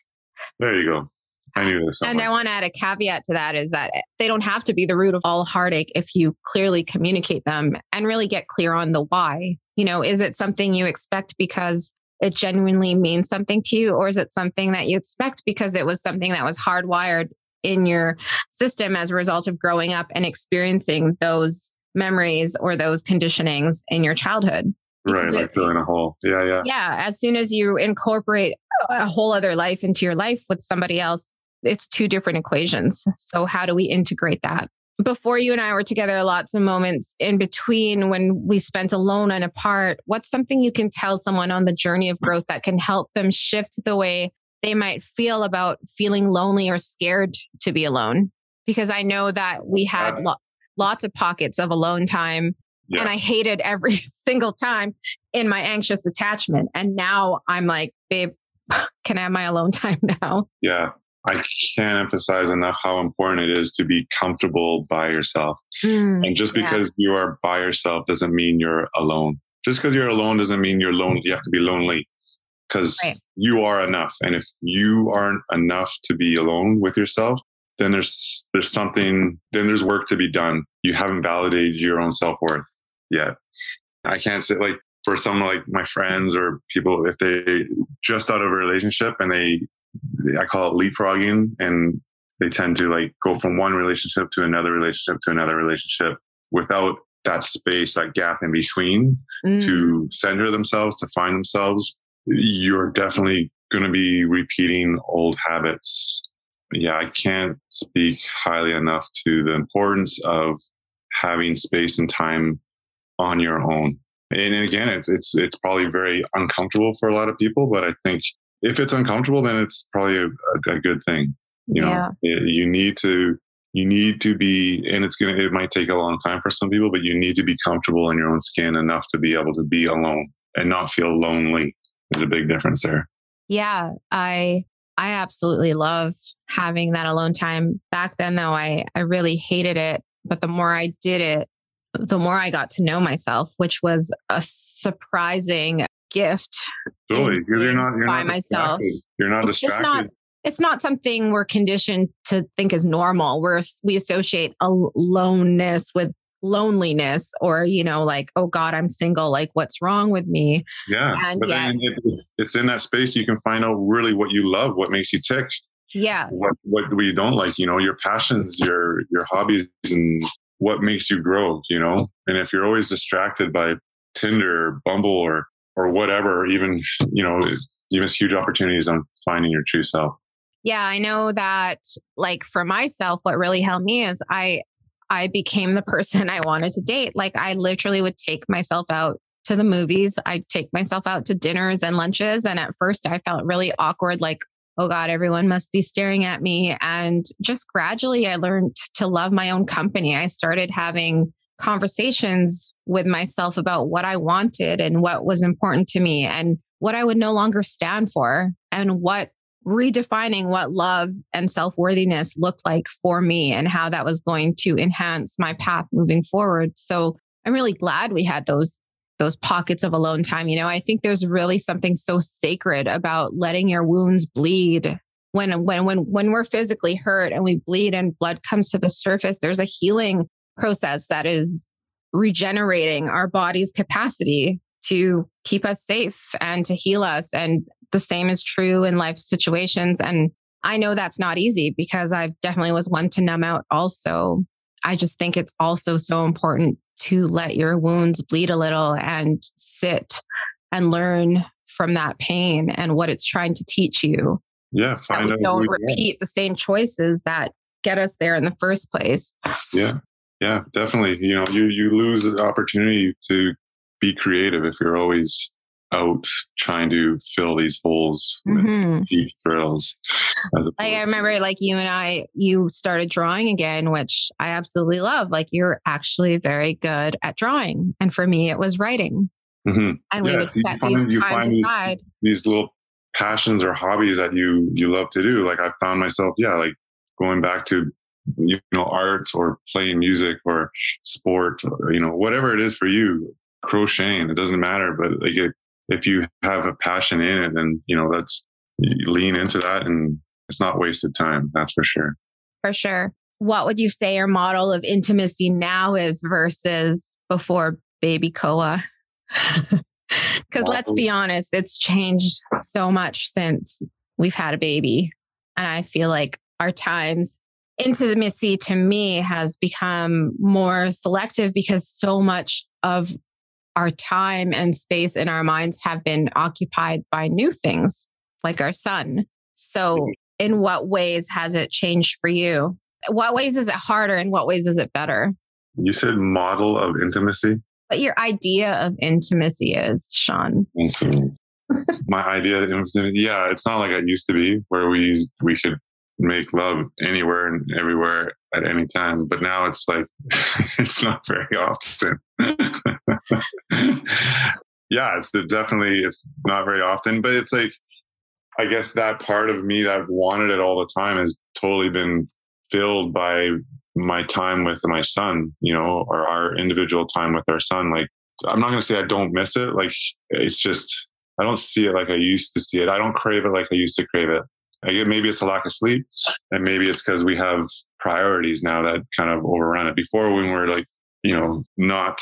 There you go. I knew there And I want to add a caveat to that is that they don't have to be the root of all heartache if you clearly communicate them and really get clear on the why. You know, is it something you expect because it genuinely means something to you, or is it something that you expect because it was something that was hardwired in your system as a result of growing up and experiencing those memories or those conditionings in your childhood? Because right, like filling a hole. Yeah, yeah. Yeah. As soon as you incorporate a whole other life into your life with somebody else, it's two different equations. So, how do we integrate that? Before you and I were together, lots of moments in between when we spent alone and apart. What's something you can tell someone on the journey of growth that can help them shift the way they might feel about feeling lonely or scared to be alone? Because I know that we had lo- lots of pockets of alone time. Yeah. And I hated every single time in my anxious attachment. And now I'm like, babe, can I have my alone time now? Yeah. I can't emphasize enough how important it is to be comfortable by yourself. Mm, and just because yeah. you are by yourself doesn't mean you're alone. Just because you're alone doesn't mean you're lonely. You have to be lonely because right. you are enough. And if you aren't enough to be alone with yourself, then there's there's something then there's work to be done. You haven't validated your own self worth yet. I can't say like for some like my friends or people if they just out of a relationship and they I call it leapfrogging, and they tend to like go from one relationship to another relationship to another relationship without that space, that gap in between mm. to center themselves, to find themselves. You're definitely going to be repeating old habits. Yeah, I can't speak highly enough to the importance of having space and time on your own. And again, it's it's it's probably very uncomfortable for a lot of people, but I think if it's uncomfortable, then it's probably a, a good thing. You yeah. know, you need to you need to be, and it's gonna it might take a long time for some people, but you need to be comfortable in your own skin enough to be able to be alone and not feel lonely. There's a big difference there. Yeah, I I absolutely love having that alone time. Back then, though, I I really hated it, but the more I did it, the more I got to know myself, which was a surprising gift. Totally, because you're not you're by not myself. You're not it's distracted. Not, it's not something we're conditioned to think is normal. We're we associate aloneness with loneliness or you know like oh god i'm single like what's wrong with me? Yeah and but yet, then it's, it's in that space you can find out really what you love what makes you tick yeah. what what we don't like you know your passions your your hobbies and what makes you grow you know? And if you're always distracted by tinder or bumble or or whatever, even, you know, you miss huge opportunities on finding your true self. Yeah, I know that like for myself, what really helped me is I I became the person I wanted to date. Like I literally would take myself out to the movies. I'd take myself out to dinners and lunches. And at first I felt really awkward, like, oh God, everyone must be staring at me. And just gradually, I learned to love my own company. I started having conversations with myself about what I wanted and what was important to me and what I would no longer stand for and what redefining what love and self worthiness looked like for me and how that was going to enhance my path moving forward. So I'm really glad we had those those pockets of alone time. You know, I think there's really something so sacred about letting your wounds bleed. When when when when we're physically hurt and we bleed and blood comes to the surface, there's a healing process that is regenerating our body's capacity to keep us safe and to heal us. And the same is true in life situations. And I know that's not easy because I definitely was one to numb out also. I just think it's also so important to let your wounds bleed a little and sit and learn from that pain and what it's trying to teach you. Yeah, so find. Don't repeat the same choices that get us there in the first place. Yeah, yeah, definitely. You know, you you lose the opportunity to be creative if you're always out trying to fill these holes mm-hmm. with deep thrills. Like I remember, like you and I, you started drawing again, which I absolutely love. Like you're actually very good at drawing, and for me, it was writing. Mm-hmm. And we would set find, these times aside. These, these little passions or hobbies that you you love to do. Like I found myself, yeah, like going back to you know art or playing music or sport or you know whatever it is for you crocheting it doesn't matter but like it, if you have a passion in it, then you know that's lean into that, and it's not wasted time. That's for sure. For sure. What would you say your model of intimacy now is versus before baby Koa? Because let's be honest, it's changed so much since we've had a baby. And I feel like our times intimacy to me has become more selective because so much of our time and space in our minds have been occupied by new things like our son. So, mm-hmm. in what ways has it changed for you? What ways is it harder and what ways is it better? You said model of intimacy. What your idea of intimacy is, Sean. My idea of intimacy, yeah, it's not like it used to be where we we could make love anywhere and everywhere at any time. But now it's like it's not very often. yeah, it's definitely it's not very often, but it's like I guess that part of me that wanted it all the time has totally been filled by my time with my son, you know, or our individual time with our son. Like I'm not gonna say I don't miss it. Like it's just I don't see it like I used to see it. I don't crave it like I used to crave it. Again, maybe it's a lack of sleep, and maybe it's because we have priorities now that kind of overrun it. Before, when we are like, you know, not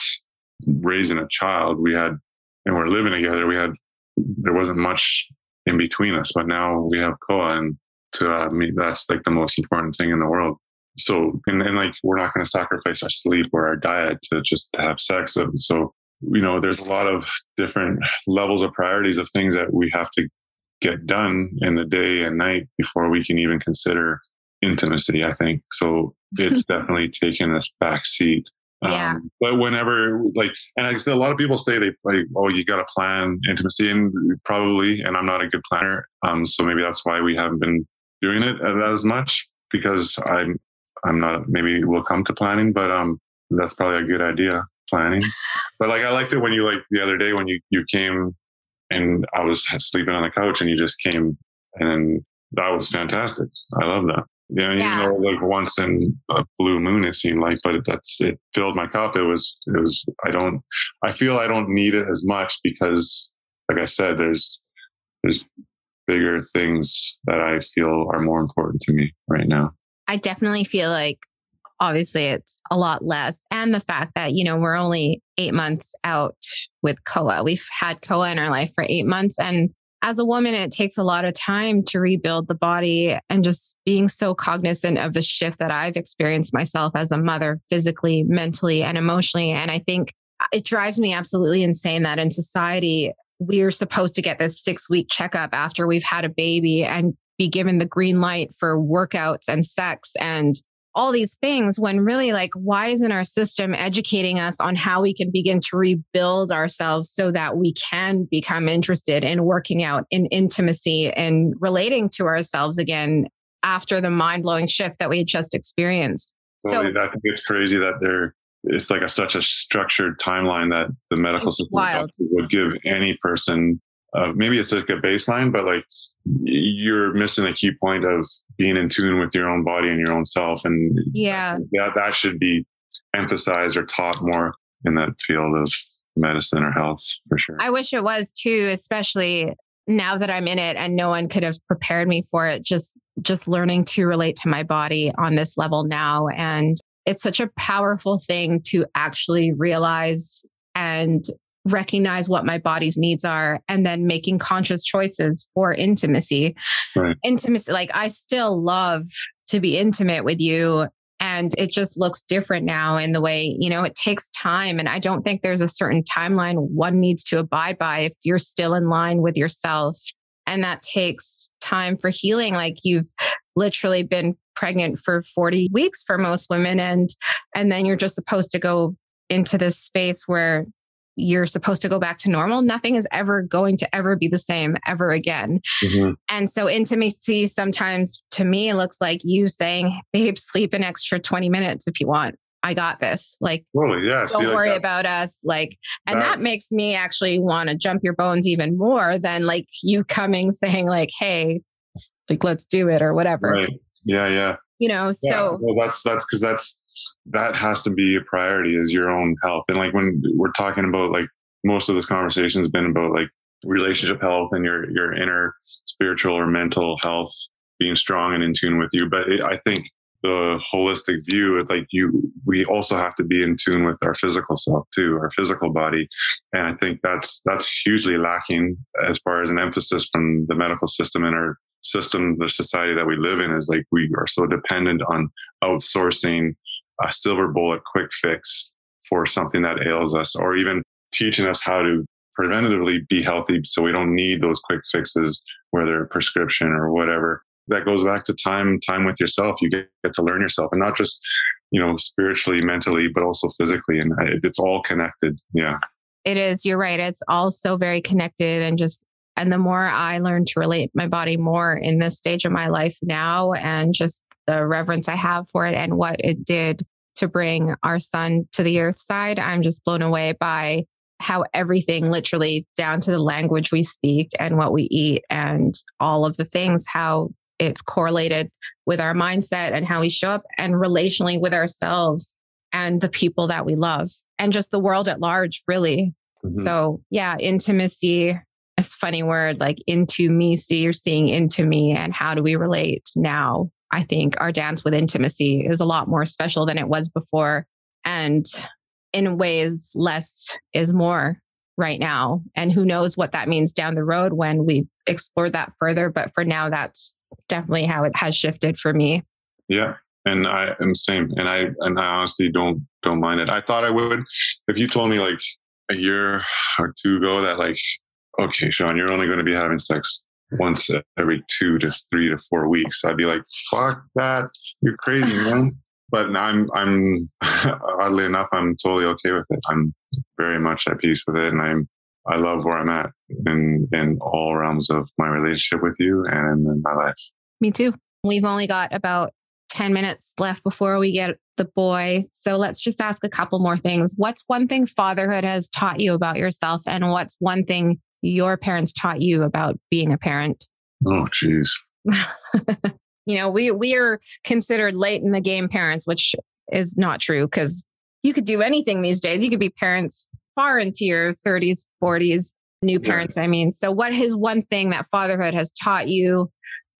raising a child, we had, and we're living together, we had, there wasn't much in between us. But now we have Koa, and to uh, me, that's like the most important thing in the world. So, and, and like, we're not going to sacrifice our sleep or our diet to just to have sex. So, you know, there's a lot of different levels of priorities of things that we have to get done in the day and night before we can even consider intimacy, I think. So it's definitely taken this back seat. Yeah. Um, but whenever, like, and I said, a lot of people say they like, oh, you got to plan intimacy, and probably, and I'm not a good planner, um, so maybe that's why we haven't been doing it as much because I'm, I'm not. Maybe we'll come to planning, but um, that's probably a good idea, planning. but like, I liked it when you like the other day when you you came and I was sleeping on the couch and you just came and that was fantastic. I love that. You know, yeah. you know, like once in a blue moon, it seemed like, but that's, it filled my cup. It was, it was, I don't, I feel I don't need it as much because like I said, there's, there's bigger things that I feel are more important to me right now. I definitely feel like obviously it's a lot less. And the fact that, you know, we're only eight months out with Koa. We've had Koa in our life for eight months. And as a woman, it takes a lot of time to rebuild the body and just being so cognizant of the shift that I've experienced myself as a mother, physically, mentally, and emotionally. And I think it drives me absolutely insane that in society, we're supposed to get this six week checkup after we've had a baby and be given the green light for workouts and sex and all these things when really like why isn't our system educating us on how we can begin to rebuild ourselves so that we can become interested in working out in intimacy and relating to ourselves again after the mind-blowing shift that we had just experienced? Well, so i think it's crazy that there it's like a, such a structured timeline that the medical system would give any person uh, maybe it's like a baseline but like you're missing a key point of being in tune with your own body and your own self and yeah. that, that should be emphasized or taught more in that field of medicine or health for sure. I wish it was too especially now that i'm in it and no one could have prepared me for it just just learning to relate to my body on this level now. And it's such a powerful thing to actually realize and recognize what my body's needs are and then making conscious choices for intimacy. Right. Intimacy, like I still love to be intimate with you. And it just looks different now in the way, you know, it takes time. And I don't think there's a certain timeline one needs to abide by if you're still in line with yourself. And that takes time for healing. Like you've literally been pregnant for 40 weeks for most women. And, and then you're just supposed to go into this space where you're supposed to go back to normal. Nothing is ever going to ever be the same ever again. Mm-hmm. And so intimacy sometimes to me looks like you saying, babe, sleep an extra 20 minutes if you want. I got this. Like, totally, yeah. Don't See, worry like about us. Like, and that, that makes me actually want to jump your bones even more than like you coming saying, like, hey, like, let's do it or whatever. Right. Yeah. Yeah. You know, so well, that's, that's because that's, that has to be a priority is your own health. And like when we're talking about like most of this conversation has been about like relationship health and your your inner spiritual or mental health being strong and in tune with you. But it, I think the holistic view, is like you, we also have to be in tune with our physical self too, our physical body. And I think that's that's hugely lacking as far as an emphasis from the medical system and our system, the society that we live in is like we are so dependent on outsourcing a silver bullet quick fix for something that ails us, or even teaching us how to preventatively be healthy so we don't need those quick fixes, whether prescription or whatever. That goes back to time, time with yourself. You get, get to learn yourself and not just, you know, spiritually, mentally, but also physically. And it's all connected. Yeah. It is. You're right. It's all so very connected and just and the more I learn to relate my body more in this stage of my life now and just the reverence I have for it and what it did to bring our son to the earth side, I'm just blown away by how everything, literally down to the language we speak and what we eat and all of the things, how it's correlated with our mindset and how we show up and relationally with ourselves and the people that we love and just the world at large, really. Mm-hmm. So, yeah, intimacy, it's funny word like into me, see, you're seeing into me and how do we relate now I think our dance with intimacy is a lot more special than it was before. And in ways, less is more right now. And who knows what that means down the road when we've explored that further. But for now, that's definitely how it has shifted for me. Yeah. And I am same. And I and I honestly don't don't mind it. I thought I would. If you told me like a year or two ago that like, okay, Sean, you're only going to be having sex once every two to three to four weeks. I'd be like, fuck that. You're crazy, man. but I'm, I'm oddly enough, I'm totally okay with it. I'm very much at peace with it. And I'm, I love where I'm at in, in all realms of my relationship with you and in my life. Me too. We've only got about 10 minutes left before we get the boy. So let's just ask a couple more things. What's one thing fatherhood has taught you about yourself? And what's one thing your parents taught you about being a parent? Oh, geez. you know, we we are considered late in the game parents, which is not true because you could do anything these days. You could be parents far into your 30s, 40s, new parents, yeah. I mean. So what is one thing that fatherhood has taught you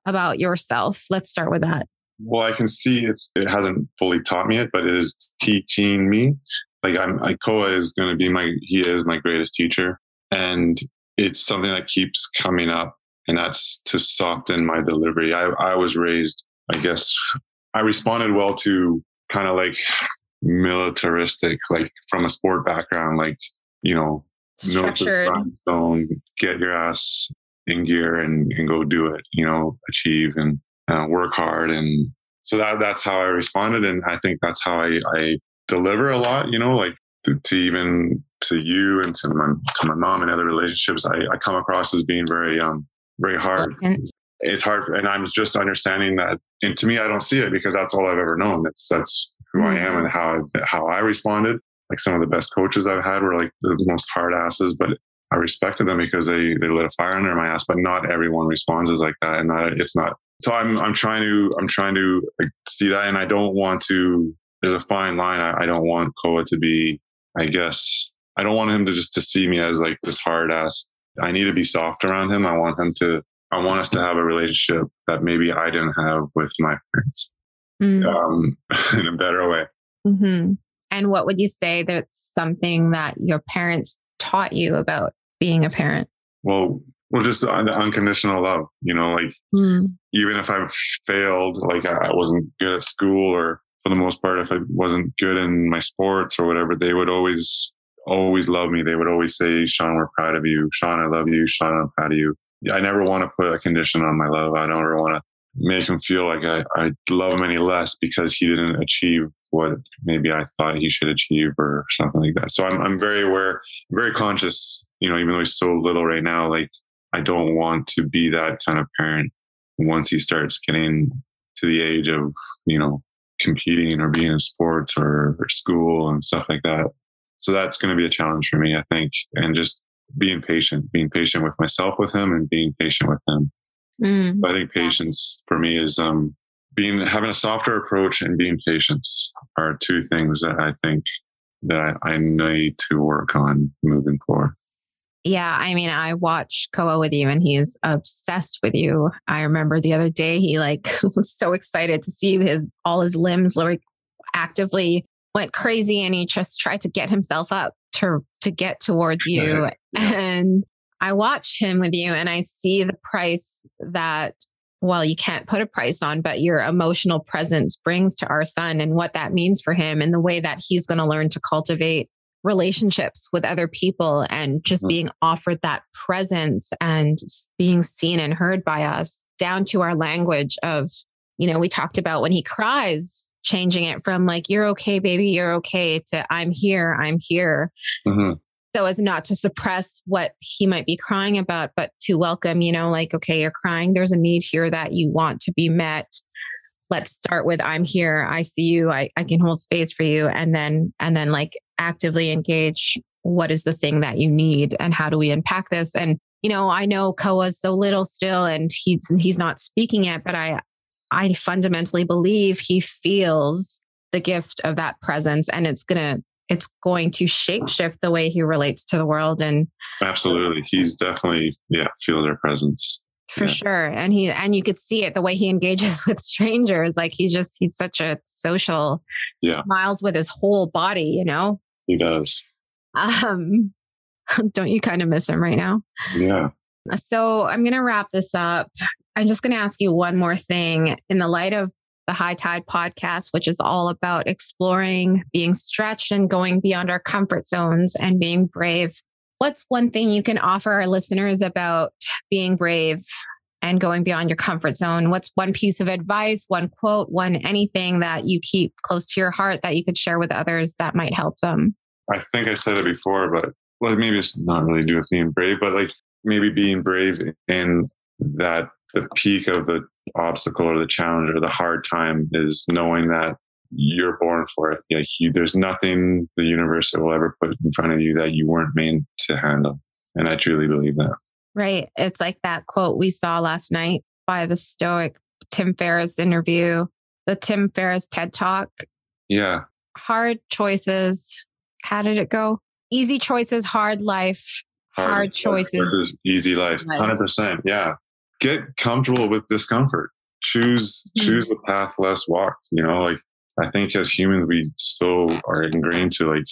about yourself? Let's start with that. Well, I can see it's it hasn't fully taught me it, but it is teaching me. Like I'm like Koa is gonna be my he is my greatest teacher. And it's something that keeps coming up and that's to soften my delivery. I, I was raised, I guess, I responded well to kind of like militaristic, like from a sport background, like, you know, Structured. zone, get your ass in gear and, and go do it, you know, achieve and uh, work hard. And so that that's how I responded, and I think that's how I, I deliver a lot. You know, like to, to, even to you and to my to my mom and other relationships, I, I come across as being very um very hard. It's hard, and I'm just understanding that. And to me, I don't see it because that's all I've ever known. That's that's who mm-hmm. I am and how I, how I responded. Like some of the best coaches I've had were like the most hard asses, but I respected them because they they lit a fire under my ass. But not everyone responds like that, and not, it's not. So I'm I'm trying to I'm trying to see that, and I don't want to. There's a fine line. I, I don't want Koa to be. I guess I don't want him to just to see me as like this hard ass. I need to be soft around him. I want him to. I want us to have a relationship that maybe I didn't have with my parents, mm. um, in a better way. Mm-hmm. And what would you say that's something that your parents taught you about being a parent? Well, well, just the unconditional love, you know, like mm. even if I failed, like I wasn't good at school or for the most part, if I wasn't good in my sports or whatever, they would always, always love me. They would always say, Sean, we're proud of you. Sean, I love you. Sean, I'm proud of you. I never want to put a condition on my love. I don't ever want to make him feel like I, I love him any less because he didn't achieve what maybe I thought he should achieve or something like that. So I'm, I'm very aware, very conscious, you know, even though he's so little right now, like I don't want to be that kind of parent once he starts getting to the age of, you know, competing or being in sports or, or school and stuff like that. So that's going to be a challenge for me, I think. And just being patient, being patient with myself with him and being patient with him. Mm. I think patience for me is um, being having a softer approach and being patient are two things that I think that I, I need to work on moving forward. Yeah, I mean, I watch Koa with you and he's obsessed with you. I remember the other day he like was so excited to see you. his all his limbs like actively went crazy and he just tried to get himself up to to get towards you. Yeah. And I watch him with you and I see the price that well, you can't put a price on, but your emotional presence brings to our son and what that means for him and the way that he's going to learn to cultivate relationships with other people and just mm-hmm. being offered that presence and being seen and heard by us down to our language of you know we talked about when he cries changing it from like you're okay baby you're okay to i'm here i'm here mm-hmm so as not to suppress what he might be crying about, but to welcome, you know, like, okay, you're crying. There's a need here that you want to be met. Let's start with I'm here. I see you. I, I can hold space for you. And then, and then like actively engage what is the thing that you need and how do we unpack this? And, you know, I know Koa's so little still and he's he's not speaking yet, but I I fundamentally believe he feels the gift of that presence and it's gonna it's going to shapeshift the way he relates to the world and absolutely he's definitely yeah feel their presence for yeah. sure. And he and you could see it the way he engages with strangers like he just he's such a social yeah. smiles with his whole body you know? He does. Um don't you kind of miss him right now? Yeah. So i'm going to wrap this up. I'm just going to ask you one more thing. In the light of the High Tide podcast, which is all about exploring, being stretched, and going beyond our comfort zones and being brave. What's one thing you can offer our listeners about being brave and going beyond your comfort zone? What's one piece of advice, one quote, one anything that you keep close to your heart that you could share with others that might help them? I think I said it before, but well, maybe it's not really do with being brave, but like maybe being brave in that the peak of the obstacle or the challenge or the hard time is knowing that you're born for it. Yeah, you, there's nothing the universe will ever put in front of you that you weren't made to handle. And I truly believe that. Right. It's like that quote we saw last night by the Stoic Tim Ferriss interview, the Tim Ferriss TED Talk. Yeah. Hard choices. How did it go? Easy choices, hard life. Hard, hard choices. choices, easy life. Hundred percent. Yeah get comfortable with discomfort. Choose mm-hmm. choose the path less walked. You know, like I think as humans we so are ingrained to like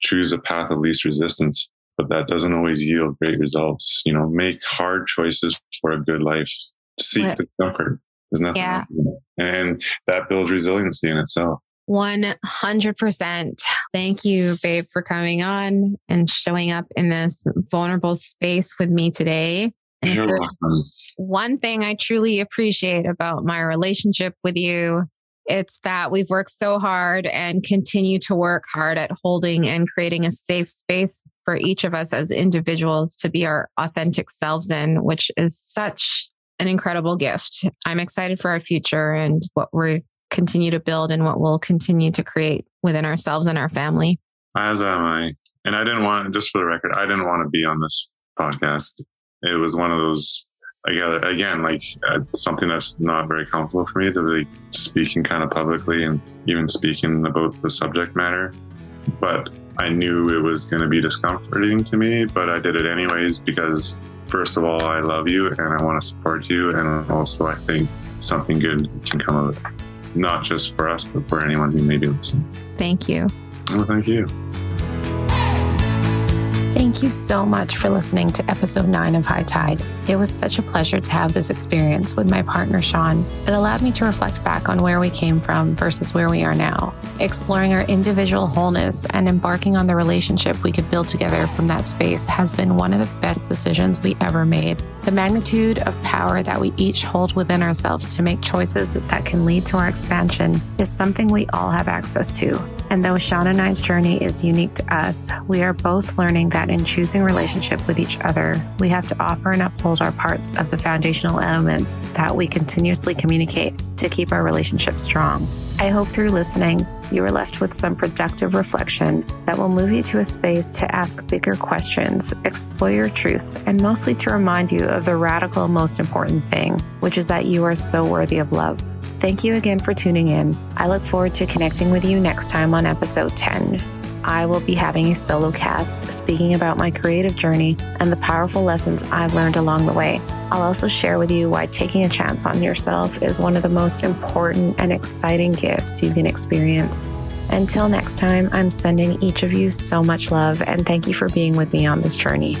choose a path of least resistance, but that doesn't always yield great results. You know, make hard choices for a good life. Seek what? discomfort. There's nothing yeah. and that builds resiliency in itself. 100%. Thank you, babe, for coming on and showing up in this vulnerable space with me today. And You're welcome. one thing I truly appreciate about my relationship with you It's that we've worked so hard and continue to work hard at holding and creating a safe space for each of us as individuals to be our authentic selves in, which is such an incredible gift. I'm excited for our future and what we continue to build and what we'll continue to create within ourselves and our family. As am I. And I didn't want, just for the record, I didn't want to be on this podcast. It was one of those again, again like uh, something that's not very comfortable for me to be speaking kind of publicly and even speaking about the subject matter. But I knew it was going to be discomforting to me, but I did it anyways because, first of all, I love you and I want to support you. And also, I think something good can come of it, not just for us, but for anyone who may be listening. Thank you. Well, thank you. Thank you so much for listening to episode nine of High Tide. It was such a pleasure to have this experience with my partner, Sean. It allowed me to reflect back on where we came from versus where we are now, exploring our individual wholeness and embarking on the relationship we could build together from that space has been one of the best decisions we ever made. The magnitude of power that we each hold within ourselves to make choices that can lead to our expansion is something we all have access to. And though Sean and I's journey is unique to us, we are both learning that in choosing relationship with each other, we have to offer and uphold our parts of the foundational elements that we continuously communicate to keep our relationship strong. I hope through listening, you are left with some productive reflection that will move you to a space to ask bigger questions, explore your truth, and mostly to remind you of the radical, most important thing, which is that you are so worthy of love. Thank you again for tuning in. I look forward to connecting with you next time on episode 10. I will be having a solo cast speaking about my creative journey and the powerful lessons I've learned along the way. I'll also share with you why taking a chance on yourself is one of the most important and exciting gifts you can experience. Until next time, I'm sending each of you so much love and thank you for being with me on this journey.